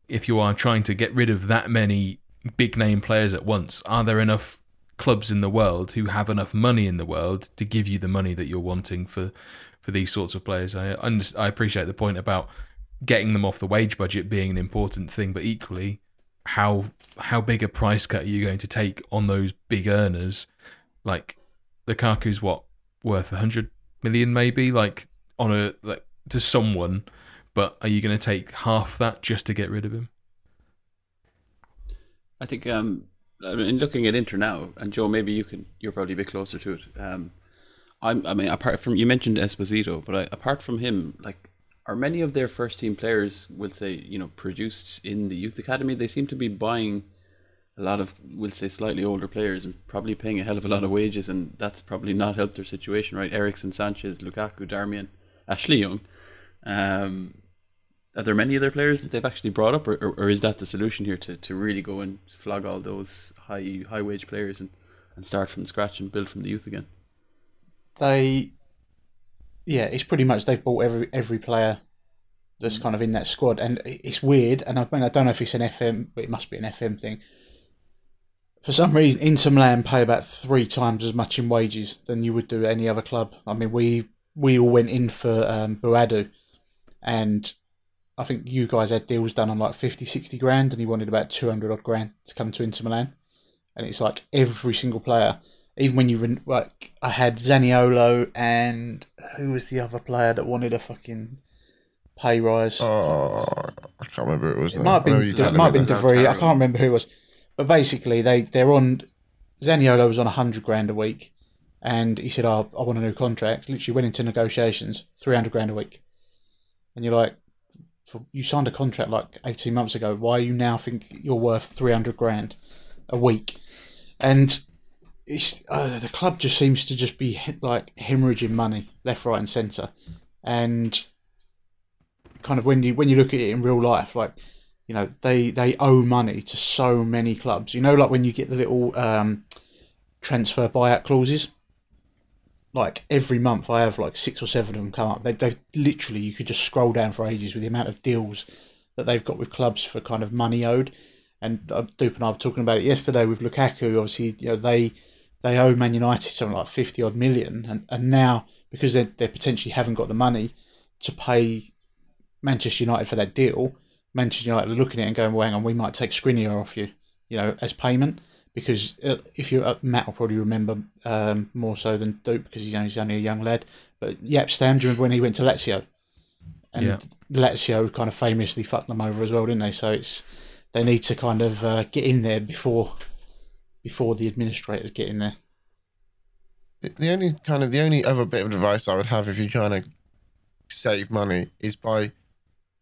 if you are trying to get rid of that many big name players at once, are there enough clubs in the world who have enough money in the world to give you the money that you're wanting for for these sorts of players? I I appreciate the point about getting them off the wage budget being an important thing, but equally how how big a price cut are you going to take on those big earners? Like Lukaku's what worth hundred million maybe, like on a like to someone, but are you going to take half that just to get rid of him? I think um, I in looking at Inter now, and Joe, maybe you can you're probably a bit closer to it. Um, I'm, I mean, apart from you mentioned Esposito, but I, apart from him, like are many of their first team players will say you know produced in the youth academy? They seem to be buying a lot of we'll say slightly older players and probably paying a hell of a lot of wages and that's probably not helped their situation right? Eriksen Sanchez Lukaku Darmian Ashley Young. Um, are there many other players that they've actually brought up or, or, or, is that the solution here to, to really go and flog all those high high wage players and, and start from scratch and build from the youth again? They yeah, it's pretty much they've bought every every player that's mm. kind of in that squad, and it's weird. And I mean, I don't know if it's an FM, but it must be an FM thing. For some reason, Inter Milan pay about three times as much in wages than you would do at any other club. I mean, we we all went in for um, Boadu, and I think you guys had deals done on like 50, 60 grand, and he wanted about 200 odd grand to come to Inter Milan. And it's like every single player even when you like, I had Zaniolo and who was the other player that wanted a fucking pay rise? Oh, I can't remember who it was. It now. might have I been it might have been. De Vrij. I can't remember who it was, but basically they they're on. Zaniolo was on hundred grand a week, and he said, "Oh, I want a new contract." Literally went into negotiations, three hundred grand a week, and you're like, for, "You signed a contract like eighteen months ago. Why you now think you're worth three hundred grand a week?" And it's uh, the club just seems to just be like hemorrhaging money left, right, and centre, and kind of when you when you look at it in real life, like you know they they owe money to so many clubs. You know, like when you get the little um, transfer buyout clauses. Like every month, I have like six or seven of them come up. They they literally you could just scroll down for ages with the amount of deals that they've got with clubs for kind of money owed. And uh, Dupe and I were talking about it yesterday with Lukaku. Obviously, you know they they owe Man United something like fifty odd million, and, and now because they they potentially haven't got the money to pay Manchester United for that deal, Manchester United are looking at it and going, "Well, hang on, we might take Skriniar off you, you know, as payment." Because uh, if you uh, Matt will probably remember um, more so than Dupe because he's only, he's only a young lad. But Jaap Stam, do you remember when he went to Lazio? And Yeah. Lazio kind of famously fucked them over as well, didn't they? So it's they need to kind of uh, get in there before before the administrators get in there. The- The only kind of the only other bit of advice I would have if you're trying to save money is by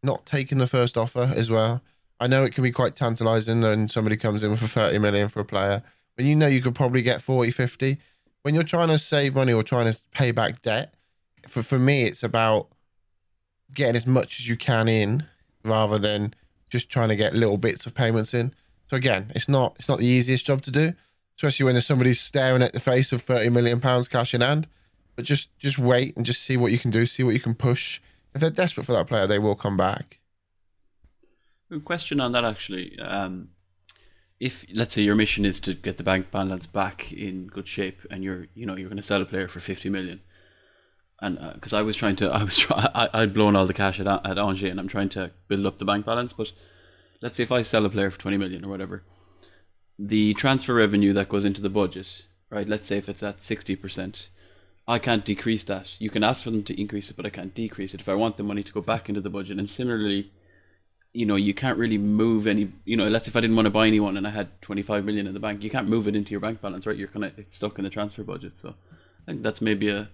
not taking the first offer as well. I know it can be quite tantalizing when somebody comes in for 30 million for a player, when you know you could probably get 40, 50. When you're trying to save money or trying to pay back debt, for, for me, it's about getting as much as you can in rather than just trying to get little bits of payments in. So again, it's not it's not the easiest job to do especially when there's somebody staring at the face of 30 million pounds cash in hand. But just just wait and just see what you can do, see what you can push. If they're desperate for that player, they will come back. A question on that actually. Um, if let's say your mission is to get the bank balance back in good shape, and you're you know you're going to sell a player for fifty million, and because I was trying to, I was try, *laughs* I, I'd blown all the cash at at Angers, and I'm trying to build up the bank balance. But let's say if I sell a player for twenty million or whatever, the transfer revenue that goes into the budget, right? Let's say if it's at sixty percent. I can't decrease that. You can ask for them to increase it, but I can't decrease it if I want the money to go back into the budget. And similarly, you know, you can't really move any. You know, let's if I didn't want to buy anyone and I had twenty five million in the bank, you can't move it into your bank balance, right? You're kind of it's stuck in the transfer budget. So I think that's maybe a.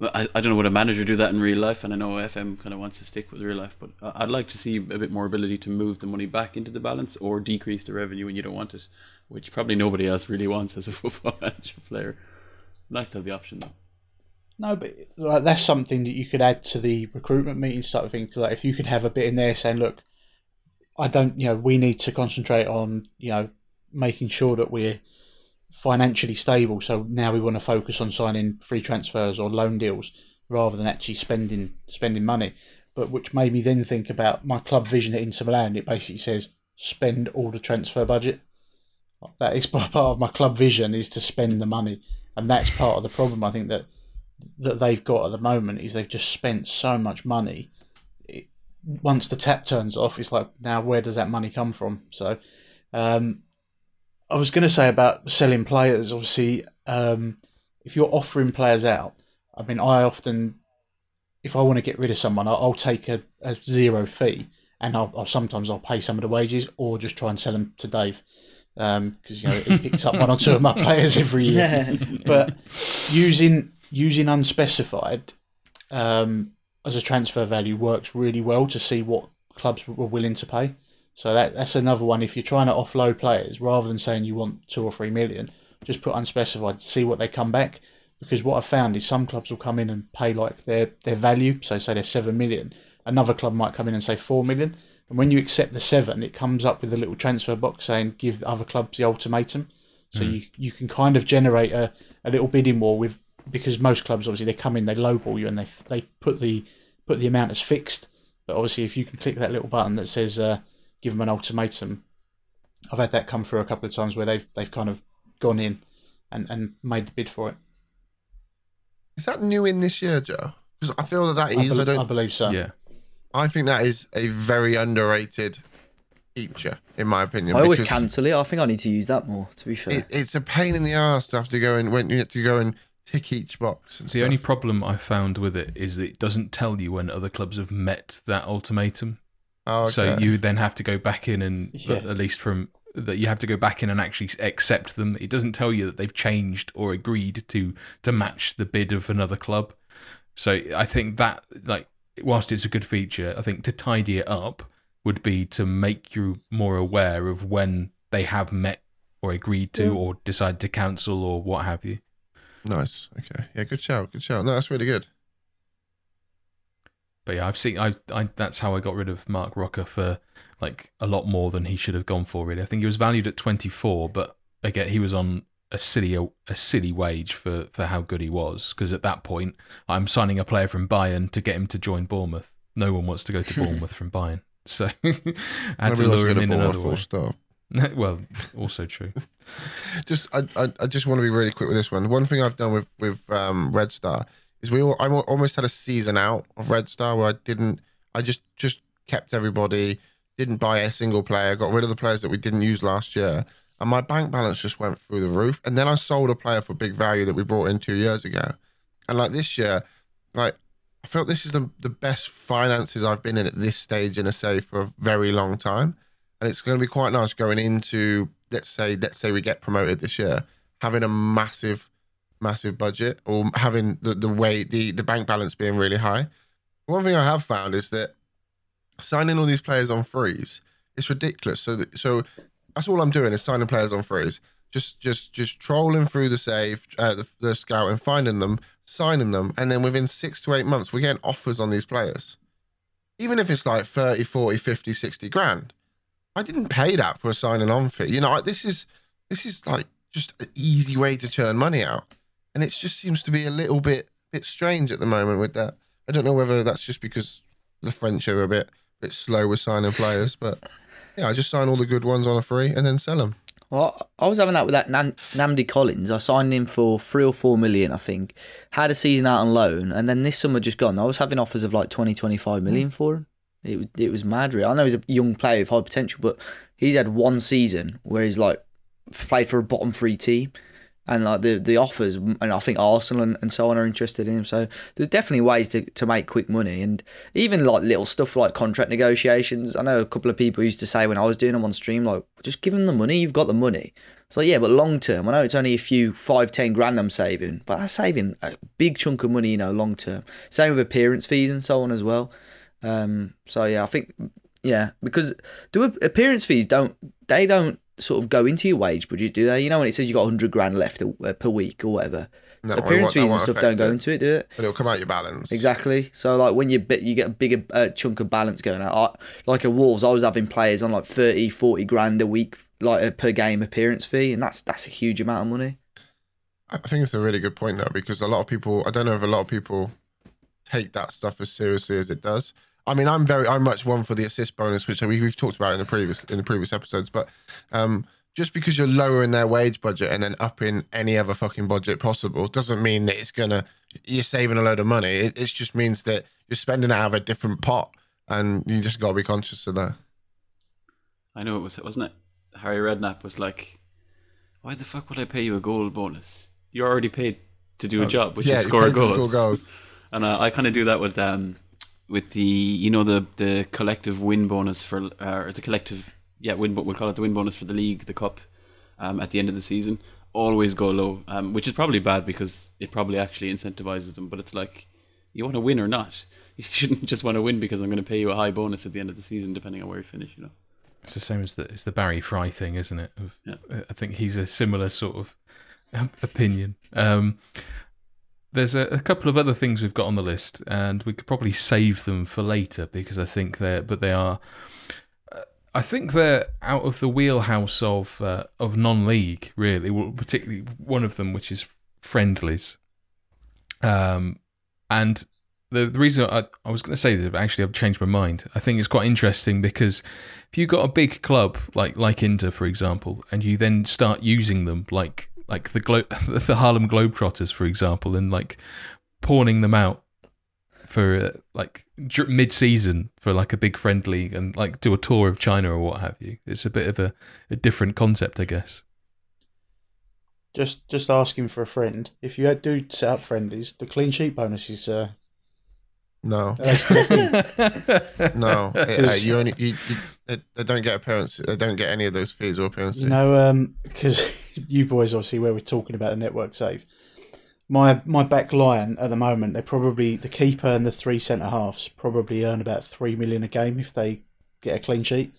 I, I don't know would a manager do that in real life, and I know FM kind of wants to stick with real life, but I'd like to see a bit more ability to move the money back into the balance or decrease the revenue when you don't want it, which probably nobody else really wants as a *laughs* football manager player. Nice to have the option though. No, but like, that's something that you could add to the recruitment meetings type of thing. Like if you could have a bit in there saying, "Look, I don't, you know, we need to concentrate on, you know, making sure that we're financially stable. So now we want to focus on signing free transfers or loan deals rather than actually spending spending money." But which made me then think about my club vision at Inter Milan. It basically says spend all the transfer budget. That is *laughs* part of my club vision is to spend the money, and that's part of the problem. I think that that they've got at the moment is they've just spent so much money. It, once the tap turns off, it's like now where does that money come from? So, um, I was going to say about selling players. Obviously, um, if you're offering players out, I mean, I often, if I want to get rid of someone, I'll, I'll take a, a zero fee, and I'll, I'll sometimes I'll pay some of the wages, or just try and sell them to Dave, because you know he picks up one or two of my players every year but using using unspecified um, as a transfer value works really well to see what clubs were willing to pay. So that that's another one. If you're trying to offload players, rather than saying you want two or three million, just put unspecified. See what they come back. Because what I've found is some clubs will come in and pay like their their value. So say they're seven million. Another club might come in and say four million. And when you accept the seven, it comes up with a little transfer box saying give the other clubs the ultimatum. So you you can kind of generate a, a little bidding war with because most clubs obviously they come in they lowball you and they they put the put the amount as fixed. But obviously if you can click that little button that says uh, give them an ultimatum, I've had that come through a couple of times where they've they've kind of gone in and, and made the bid for it. Is that new in this year, Joe? Because I feel that that I, is. bel- I don't. I believe so. Yeah. I think that is a very underrated feature, in my opinion. I always cancel it. I think I need to use that more. To be fair, It, it's a pain in the ass to have to go and when you have to go and tick each box. And The stuff. only problem I found with it is that it doesn't tell you when other clubs have met that ultimatum. Oh, okay. So you then have to go back in and Yeah. at least from that you have to go back in and actually accept them. It doesn't tell you that they've changed or agreed to to match the bid of another club. So I think that like whilst it's a good feature, I think to tidy it up would be to make you more aware of when they have met or agreed to or decide to cancel or what have you. nice. Okay, yeah, good shout, good shout. No, that's really good. But yeah, I've seen. I, I that's how I got rid of Marc Roca for like a lot more than he should have gone for. Really, I think he was valued at twenty four, but again, he was on a silly a silly wage for for how good he was. Because at that point, I'm signing a player from Bayern to get him to join Bournemouth. No one wants to go to *laughs* Bournemouth from Bayern, so *laughs* I had to lure him in another way. stop. *laughs* well, also true. just I, I, I just want to be really quick with this one. One thing I've done with with um, Red Star is we all, I almost had a season out of Red Star where I didn't I just just kept everybody didn't buy a single player got rid of the players that we didn't use last year and my bank balance just went through the roof and then I sold a player for big value that we brought in two years ago. And like this year like I felt this is the the best finances I've been in at this stage in a say for a very long time and it's going to be quite nice going into let's say let's say we get promoted this year having a massive massive budget or having the the way the the bank balance being really high. One thing i have found is that signing all these players on frees it's ridiculous. So that, so that's all i'm doing is signing players on frees just just just trolling through the save uh, the, the scout and finding them signing them and then within six to eight months we're getting offers on these players. Even if it's like 30 40 50 60 grand I didn't pay that for a signing on fee. You know, this is this is like just an easy way to churn money out, and it just seems to be a little bit bit strange at the moment with that. I don't know whether that's just because the French are a bit bit slow with signing players, but yeah, I just sign all the good ones on a free and then sell them. Well, I was having that with that Nan- Nnamdi Collins. I signed him for three or four million, I think. Had a season out on loan, and then this summer just gone. I was having offers of like 20, 25 million for him. It was it was mad. Really. I know he's a young player with high potential, but he's had one season where he's like played for a bottom three team, and like the the offers, and I think Arsenal and, and so on are interested in him. So there's definitely ways to, to make quick money, and even like little stuff like contract negotiations. I know a couple of people used to say when I was doing them on stream, like just give them the money. You've got the money. So yeah, but long term, I know it's only a few five, ten grand I'm saving, but I'm saving a big chunk of money, you know, long term. Same with appearance fees and so on as well. Um, so yeah, I think yeah, because do appearance fees don't they don't sort of go into your wage budget, do they? You know when it says you've got hundred grand left a, per week or whatever, No, appearance fees and stuff don't go it. into it, do it? But it'll come out your balance. Exactly. So like when you bit, you get a bigger uh, chunk of balance going out. I, like at Wolves, I was having players on like 30, 40 grand a week, like a per game appearance fee, and that's that's a huge amount of money. I think it's a really good point though, because a lot of people, I don't know if a lot of people take that stuff as seriously as it does. I mean, I'm very, I'm much one for the assist bonus, which we, we've talked about in the previous in the previous episodes. But um, just because you're lowering their wage budget and then upping any other fucking budget possible doesn't mean that it's gonna you're saving a load of money. It, it just means that you're spending it out of a different pot, and you just got to be conscious of that. I know it was, wasn't it? Harry Redknapp was like, "Why the fuck would I pay you a goal bonus? You're already paid to do a job, which yeah, is score goals." score goals. *laughs* And uh, I kind of do that with um, with the you know the the collective win bonus for uh, or the collective yeah win but we'll call it the win bonus for the league, the cup, um, at the end of the season. Always go low, um, which is probably bad because it probably actually incentivizes them. But it's like you want to win or not. *laughs* You shouldn't just want to win because I'm going to pay you a high bonus at the end of the season, depending on where you finish. You know. It's the same as the it's the Barry Fry thing, isn't it? Of- Yeah. I think he's a similar sort of um, opinion. Um, there's a, a couple of other things we've got on the list, and we could probably save them for later because I think they're, but they are. uh, I think they're out of the wheelhouse of uh, of non-league, really. Well, particularly one of them, which is friendlies. Um, and the, the reason I, I was going to say this, but actually I've changed my mind. I think it's quite interesting because if you got a big club like like Inter, for example, and you then start using them like like the Glo- *laughs* the Harlem Globetrotters, for example, and like pawning them out for uh, like dur- mid-season for like a big friendly and like do a tour of China or what have you. It's a bit of a, a different concept, I guess. Just just asking for a friend. If you do set up friendlies, the clean sheet bonus is uh, No, *laughs* *laughs* no. It- uh, you only you, you, they, they don't get appearance. They don't get any of those fees or appearances. you know because you boys obviously where we're talking about a network save. My my back line at the moment, they're probably the keeper and the three centre halves probably earn about three million a game if they get a clean sheet.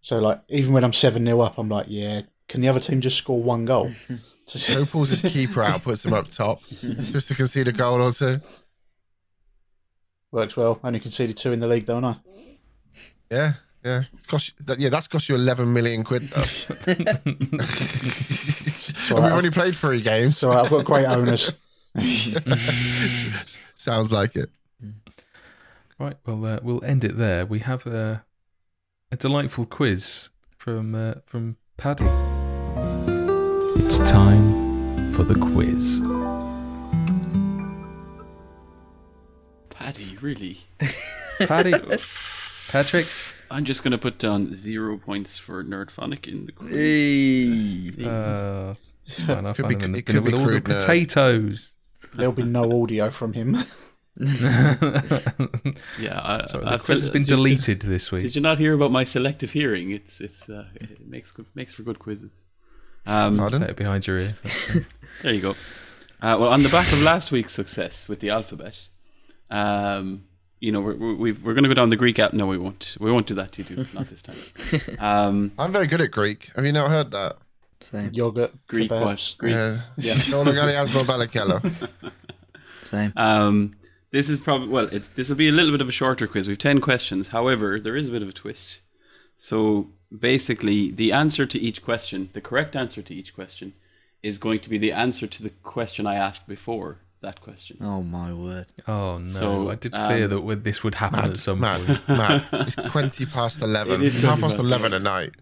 So like even when I'm seven 0 up, I'm like, yeah, can the other team just score one goal? *laughs* so pulls his keeper out, puts him up top, *laughs* just to concede a goal or two. Works well. Only conceded two in the league, don't I? Yeah, yeah. Cost you, that, yeah, that's cost you eleven million quid though. and all we've only played three games. So I've got great owners. *laughs* Sounds like it. Right, well, uh, we'll end it there. We have a, a delightful quiz from uh, from Paddy. It's time for the quiz. Paddy, really? Paddy, *laughs* Patrick, I'm just going to put down zero points for Nerdphonic in the quiz. Hey. uh, it's Could be- in the it could be with all the potatoes. There'll be no audio from him. *laughs* Yeah, I, Sorry, the I've quiz has been did- did- deleted this week. Did you not hear about my selective hearing? It's it's uh, it makes good, makes for good quizzes. Um, Pardon? It behind your ear. there you go. Uh, well, on the back of last week's success with the alphabet, um, you know, we're we're, we've- we're going to go down the Greek app. No, we won't. We won't do that to you, *laughs* not this time. *laughs* Um, I'm very good at Greek. Have you not heard that? Same. Yogurt, Greek what? kebabs. Greek. Yeah. *laughs* Yeah. Dologani Asmo Balakello. Same. Um, this is probably well. It's this will be a little bit of a shorter quiz. We've ten questions. However, there is a bit of a twist. So basically, the answer to each question, the correct answer to each question, is going to be the answer to the question I asked before that question. Oh my word. Oh no! So, I did fear um, that would- this would happen at Mad, some mad, point. *laughs* mad. *laughs* It's 20 past 11. It is Half past past 11 at night.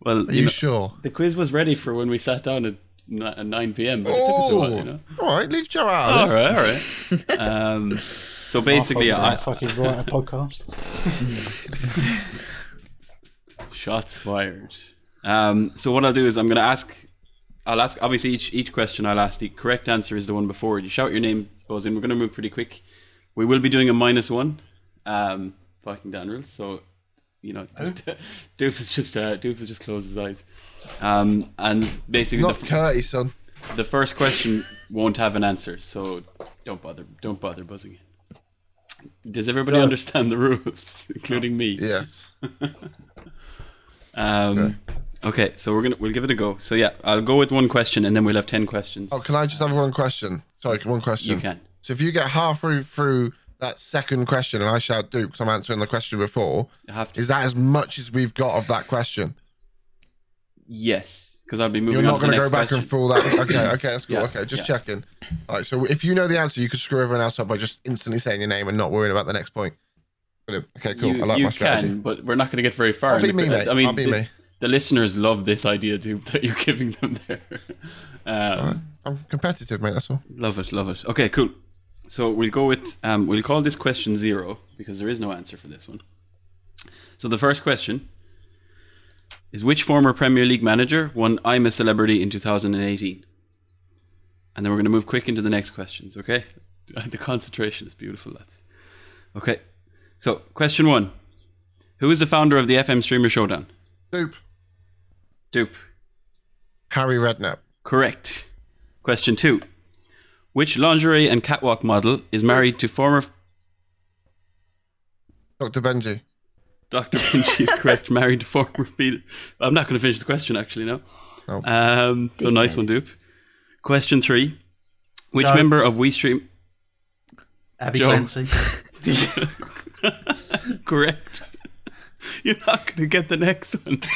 Well, Are you you know, sure? the quiz was ready for when we sat down at at nine p.m. But it took us a while, you know. All right, leave Joe out All of this. right, all right. *laughs* um, so basically, I I, fucking write a podcast. Shots fired. Um, so what I'll do is I'm going to ask. I'll ask. Obviously, each each question I'll ask. The correct answer is the one before. You shout your name, buzz in. We're going to move pretty quick. We will be doing a minus one. Um, fucking down rules. So, you know, *laughs* Doofus just uh, Doofus just closed his eyes. Um, and basically, Not the, son. the first question won't have an answer. So don't bother. Don't bother buzzing in. Does everybody No. understand the rules, *laughs* including me? Yes. *laughs* Um, okay. So we're gonna we'll give it a go. So yeah, I'll go with one question, and then we'll have ten questions. Oh, can I just have one question? Sorry, one question. You can. So if you get halfway through that second question and I shout Duke because I'm answering the question before, You have to. is that as much as we've got of that question? yes, because I'll be moving. You're on not to the going to go back and fool that. Okay, *coughs* okay, that's cool. Yeah, okay, just yeah. checking. All right, so if you know the answer, you could screw everyone else up by just instantly saying your name and not worrying about the next point. Brilliant. Okay, cool. You, I like my strategy. can, but we're not going to get very far. I'll be the me, mate. I mean, I'll be the, me. The listeners love this idea, dude, *laughs* that you're giving them there. Um, I'm competitive, mate. That's all. Love it, love it. Okay, cool. So we'll go with um, we'll call this question zero because there is no answer for this one. So the first question is which former Premier League manager won I'm a Celebrity in 2018? And then we're going to move quick into the next questions, okay? *laughs* The concentration is beautiful, That's Okay. So, question one. Who is the founder of the FM Streamer Showdown? Dupe. Dupe. Harry Redknapp. Correct. Question two. Which lingerie and catwalk model is married to former Dr. Benji. Dr. Benji is correct, *laughs* married to former Peter. I'm not going to finish the question actually now. No. Um, so nice one, Dupe. Question three. Which Joe. member of WeStream? Abbey Joe. Clancy. *laughs* *laughs* Correct. *laughs* You're not going to get the next one. *laughs*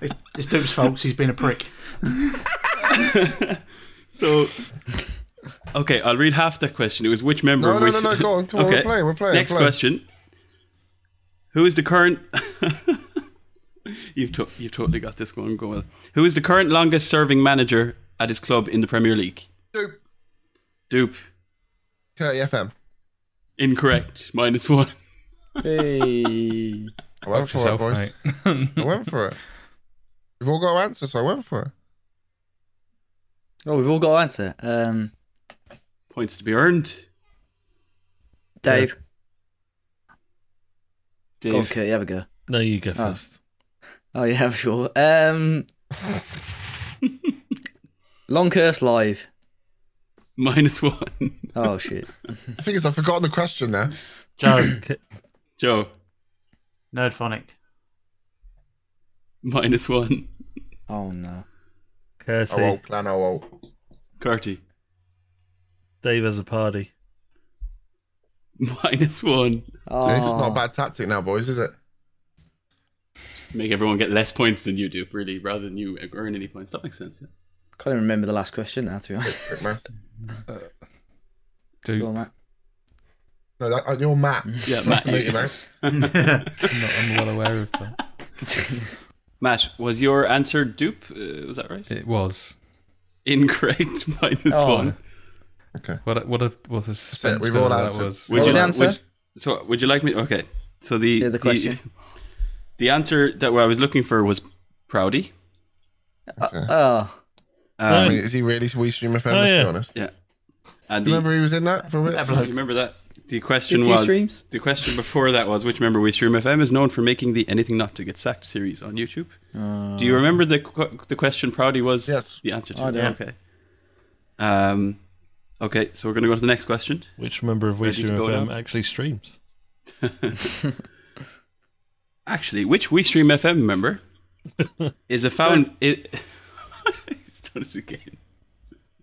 It's, it's Duke's fault 'cause he's been a prick. *laughs* So, okay, I'll read half that question. It was which member No, of no, which... no, no. Go on, come on. We're playing. We're playing. Next we're playing. question. Who is the current... you've, to- you've totally got this one going. Who is the current longest serving manager at his club in the Premier League? Dupe. Dupe. Curty FM. Incorrect. Minus one. Hey. I went Watch for yourself, it, boys. I went for it. We've all got to answer, so I went for it. Oh, we've all got to answer. Um, Points to be earned. Dave. Dave. Go on, Kurt, you have a go. No, you go Oh. first. Oh, yeah, I'm *laughs* sure. Um, *laughs* Long Curse Live. Minus one. Oh, shit. *laughs* The thing is, I've forgotten the question now. Joe, *coughs* Joe. Nerdphonic. Minus one. Oh, no. Kirsty, Oh, well, plan, oh, well. Carty. Dave has a party. Minus one. Oh, See, it's not a bad tactic now, boys, is it? Just make everyone get less points than you do, really, rather than you earn any points. That makes sense. Yeah. Can't even remember the last question now, to be honest. Quick, man. Do Go on, Matt. No, that, uh, you're Matt. Yeah, Nice Matt. to meet you, mate. I'm, not, I'm well aware of that. *laughs* Matt, was your answer dupe? Uh, was that right? It was. Incorrect. *laughs* Minus Oh. one. Okay. What a, what a what a suspense we've filler all that answered. was. What was answer? Would, so, would you like me? Okay. So the Yeah, the question. *laughs* The, answer that I was looking for was Proudy. Oh, I Um, mean, is he really We Stream FM, Oh, let's yeah. be honest? Yeah. And Do you the, remember he was in that for a bit? you remember that? The question was streams? the question before that was which member we stream FM is known for making the Anything Not to Get Sacked series on YouTube. Do you remember the qu- the question Proudy was Yes. the answer to? I don't. Okay. Um. Okay, so we're gonna go to the next question. Which member of We Stream FM now? actually streams? *laughs* Actually, which We Stream FM member *laughs* is a found? It, *laughs* he's done it again.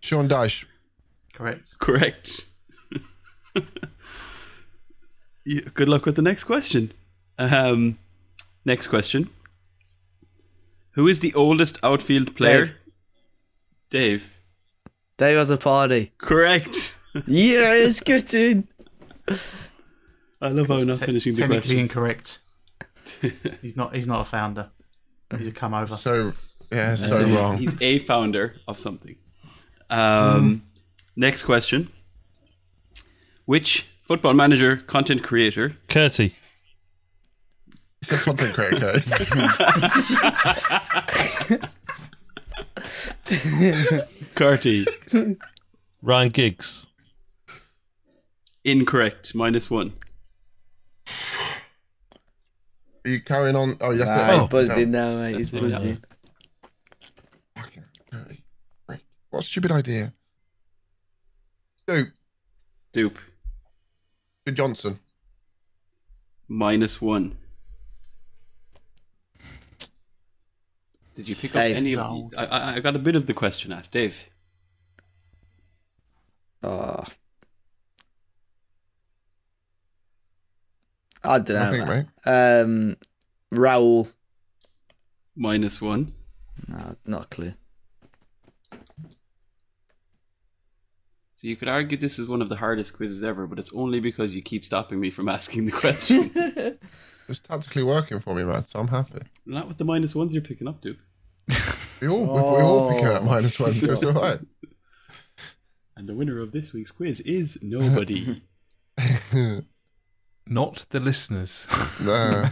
Sean Dyche. Correct. Correct. Yeah, good luck with the next question. Um, next question. Who is the oldest outfield player? Dave. Dave. Dave has a party. Correct. Yes, get in. I love how we're not Te- finishing the technically question. incorrect. *laughs* he's not. He's not a founder. He's a come over. So, yeah, so He's- wrong. He's a founder of something. Um, Next question. Which football manager, content creator, Curty. He's a content creator, okay? Carty? Ryan Giggs. Incorrect. Minus one. Are you carrying on? Oh, yes. Nah, oh, he's buzzed no. in now, mate. He's That's buzzed in. Fucking What a stupid idea. Duke. Dupe. Duke Johnson. Minus one. Did you pick up any of? No. I, I I got a bit of the question asked, Dave. Oh. I don't know. I think, man. Um, Raul. Minus one. No, not a clue. So you could argue this is one of the hardest quizzes ever, but it's only because you keep stopping me from *laughs* asking the question. *laughs* It's tactically working for me, man, so I'm happy. Not with the minus ones you're picking up, dude. *laughs* We all, we, we all pick Oh. at minus one, so it's all right. And the winner of this week's quiz is nobody. Not the listeners. no.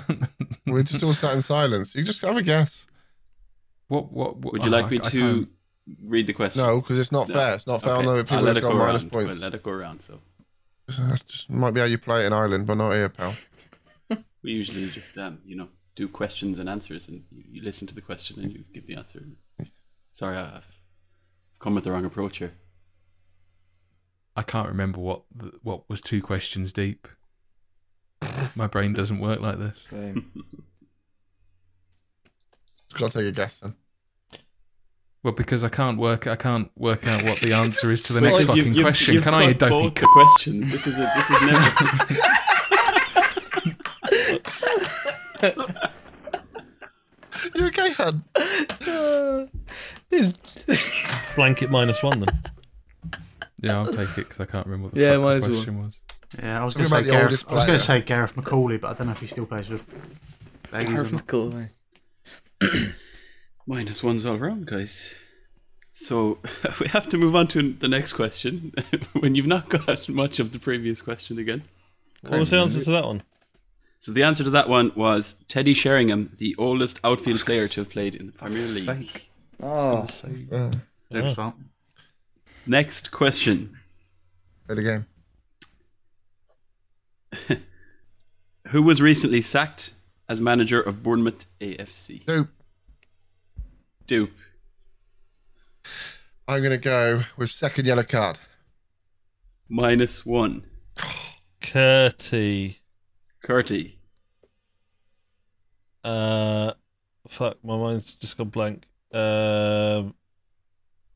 We're just all sat in silence. You just have a guess. What? What? what Would you oh, like I- me to can't- read the question? No, because it's not No. fair. It's not fair Okay, on the I'll people let that's it got minus around. points. I'll let it go around. So That's just might be how you play it in Ireland, but not here, pal. *laughs* we usually just, um, you know, do questions and answers, and you, you listen to the question and you give the answer. Sorry, I've come with the wrong approach here. I can't remember what the, what was two questions deep. My brain doesn't work like this. *laughs* Just got to take a guess then. Well, because I can't work. I can't work out what the answer is to the *laughs* Well, next you've- fucking you've- question. you've Can I, you got dopey? both the questions? This is a, this is never. *laughs* *laughs* You okay, hun? Blanket minus one then. Yeah, I'll take it because I can't remember what the Yeah, fuck might the as well. question was. Yeah, I was going to say the Gareth. oldest I was going to say Gareth McAuley, but I don't know if he still plays with Baggies Gareth not. McCall, mate. Minus one's all around, guys. So *laughs* we have to move on to the next question *laughs* when you've not got *laughs* much of the previous question again. What was the answer to that one? So the answer to that one was Teddy Sheringham, the oldest outfield player to have played in the Premier League. Sake. Oh, Uh, Oops. Next question. play the game. Who was recently sacked as manager of Bournemouth AFC? Nope. Dupe. I'm going to go with second yellow card. Minus one. Curty. Curty. Uh, fuck, my mind's just gone blank. Um,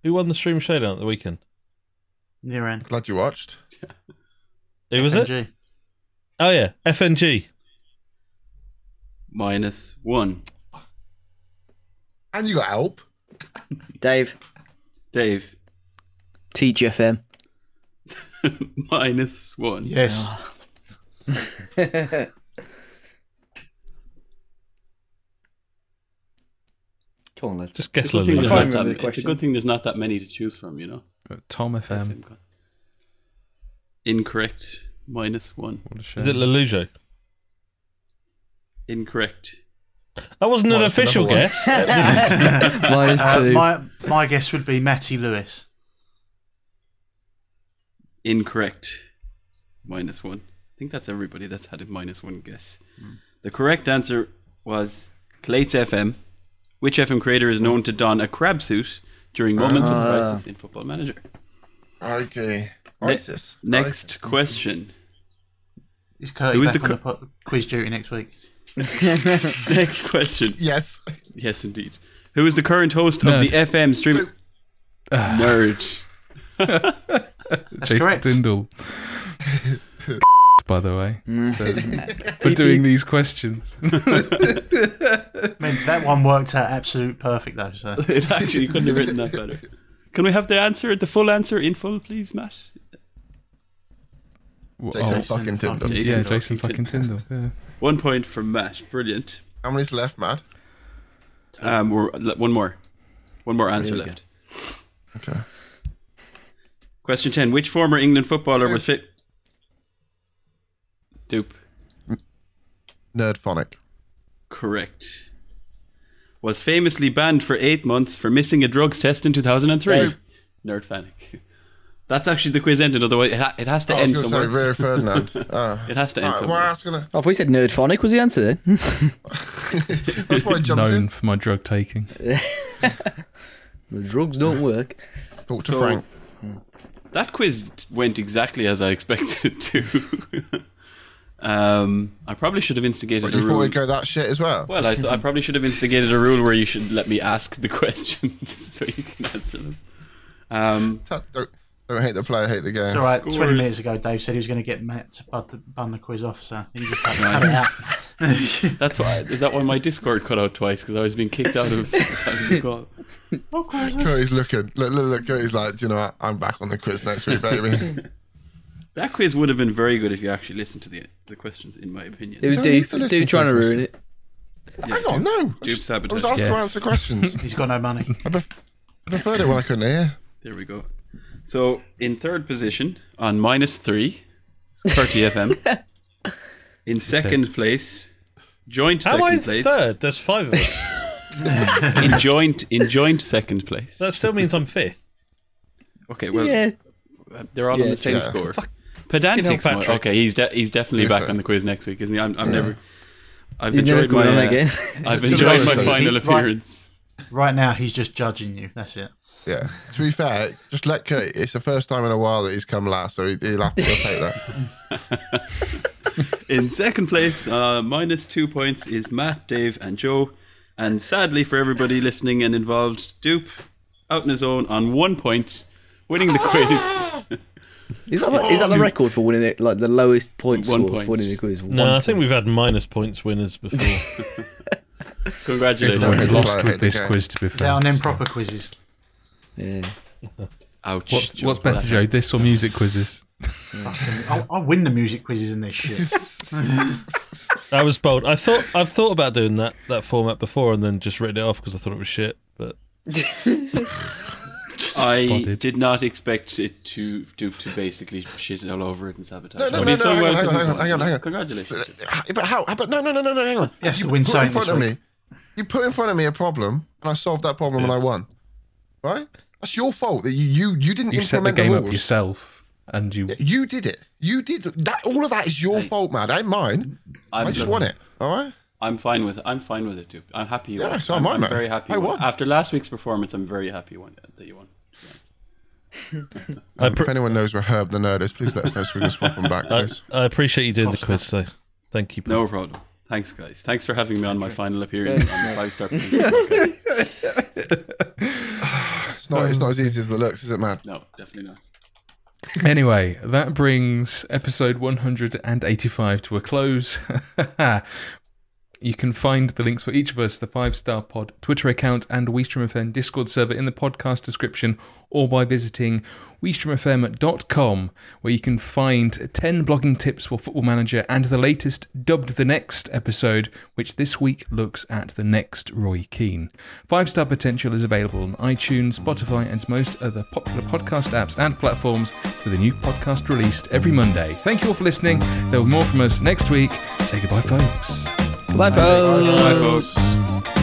who won the stream showdown at the weekend? Near end. Glad you watched. *laughs* Who was it? Oh yeah, FNG. Minus one. And you got help. Dave, Dave. Teach FM. *laughs* Minus one. Yes. Ah. *laughs* Come on, let's Just It's guess a, good thing there's not that, the it's a good thing there's not that many to choose from, you know? Tom FM. FM Incorrect. Minus one. What a shame. Is it Lelujo? Incorrect. That wasn't an official another one. guess. *laughs* Minus Uh, two. my my guess would be Matty Lewis. Incorrect. Minus one. I think that's everybody that's had a minus one guess. The correct answer was Clates FM. Which FM creator is known to don a crab suit during moments of Ah. crisis in Football Manager? Okay. Ne- ISIS. Next question. Is Curty Who is back the on the pu- quiz duty next week? *laughs* Next question. Yes. Yes, indeed. Who is the current host Nerd. of the FM stream? *sighs* Nerd. That's Jason correct. Tindall. *laughs* By the way, for, *laughs* for doing these questions. I mean, that one worked out absolute perfect though. So it actually couldn't have written that better. Can we have the answer, the full answer in full, please, Matt? Well, Jason oh, fucking fucking- Tindall. Jason yeah, Jason fucking fucking Tindall. Yeah. One point from Matt. Brilliant. How many's left, Matt? Um, we're, one more. One more answer There we left. Okay. Question 10. Which former England footballer was fit? Dupe. Nerdphonic. Correct. Was famously banned for eight months for missing a drugs test in 2003. Dave. *laughs* Nerd Fanic. That's actually the quiz ended, otherwise it, ha- it has to Oh, I was end going to say somewhere. Rio *laughs* Ferdinand. Oh. It has to end Right, somewhere. well, I was gonna, Oh, if we said nerdphonic was the answer then. *laughs* *laughs* that's why I jumped Known in. for my drug taking. the drugs don't work. Talk to So- Frank. That quiz went exactly as I expected it to. um, I probably should have instigated But a you thought rule. it'd go that shit as well? Well, I, th- I probably should have instigated a rule where you should let me ask the questions so you can answer them. Um, Ta- Don't, don't hate the player, hate the game. it's all right. Twenty minutes ago, Dave said he was going to get Matt to bun the, bun the quiz off. So he just cut, cut *laughs* it out. *laughs* that's why. Is that why my Discord cut out twice? Because I was being kicked out of *laughs* having the call. of course. Cody's looking. Look, look, look. Cody's like, you know what? I'm back on the quiz next week, baby. That quiz would have been very good if you actually listened to the the questions. In my opinion, It was don't Dupe, to Dupe to trying to the ruin it. Hang on, no. I Dupe just- I sabotage. was asked to Yes. answer questions. He's got no money. I, pref- I preferred it when I couldn't hear. There we go. So in third position on three, minus three, thirty FM. *laughs* In second place, joint How am I second place. third? There's five of us. *laughs* In joint, in joint second place. that still means I'm fifth. Okay, well, yeah, they're all on Yeah, the same yeah. score. Fuck. Pedantic's Fucking hell, my- Patrick. okay. He's de- he's definitely back on the quiz next week, isn't he? I'm, I'm never. I've he's never enjoyed coming my. on uh, again. I've *laughs* enjoyed my with final he- right- appearance. Right now, he's just judging you. That's it. Yeah. To be fair, just let Kurt. It's the first time in a while that he's come last, so he, he'll have to take that. *laughs* In second place, uh, minus two points, is Matt, Dave, and Joe. And sadly for everybody listening and involved, Dupe out on his own on one point, winning the quiz. *laughs* Is that, the, is that the record for winning it? Like the lowest point One score point. for winning the quiz? No, One I think point. we've had minus points winners before. *laughs* Congratulations. Everyone Everyone's lost with this quiz, to be fair. Down them proper quizzes. Yeah. Ouch. What's, what's better, Joe? This or music quizzes? I'll, I'll win the music quizzes in this shit. *laughs* I was bold. I thought I've thought about doing that that format before and then just written it off because I thought it was shit. But *laughs* I Spotted. did not expect it to Duke to basically shit all over it and sabotage. No, no, But no, he's no, done hang well on, hang 'cause on, he's hang on, won. hang on, hang on. Congratulations. But, but how? But no, no, no, no, no. Hang on. He has You to win put in something front this of week. me. You put in front of me a problem, and I solved that problem, and I won. Right? That's your fault that you you, you didn't You set the game the up yourself, and you. You did it. You did that. All of that is your fault, man. Ain't mine. I'm I just look, won it. All right. I'm fine with it. I'm fine with it, too. I'm happy you Yeah, won. so I'm, I, I'm man. very happy. I won. won. After last week's performance, I'm very happy you won. That you won. to be honest. I, Um, pr- if anyone knows where Herb the nerd is, please let us know so we can swap them back, I, guys. I appreciate you doing the quiz, so thank you. No problem. Thanks, guys. Thanks for having me on my final appearance on the Five Star podcast. It's not. It's not as easy as it looks, is it, man? No, definitely not. *laughs* Anyway, that brings episode 185 to a close. *laughs* you can find the links for each of us, the Five Star Pod Twitter account and WeStream FM Discord server in the podcast description or by visiting WeStreamFM.com, where you can find 10 blogging tips for Football Manager and the latest Dubbed the Next episode, which this week looks at the next Roy Keane. Five Star Potential is available on iTunes, Spotify, and most other popular podcast apps and platforms, with a new podcast released every Monday. Thank you all for listening. There will be more from us next week. Say goodbye, folks. Bye, folks. Bye, folks.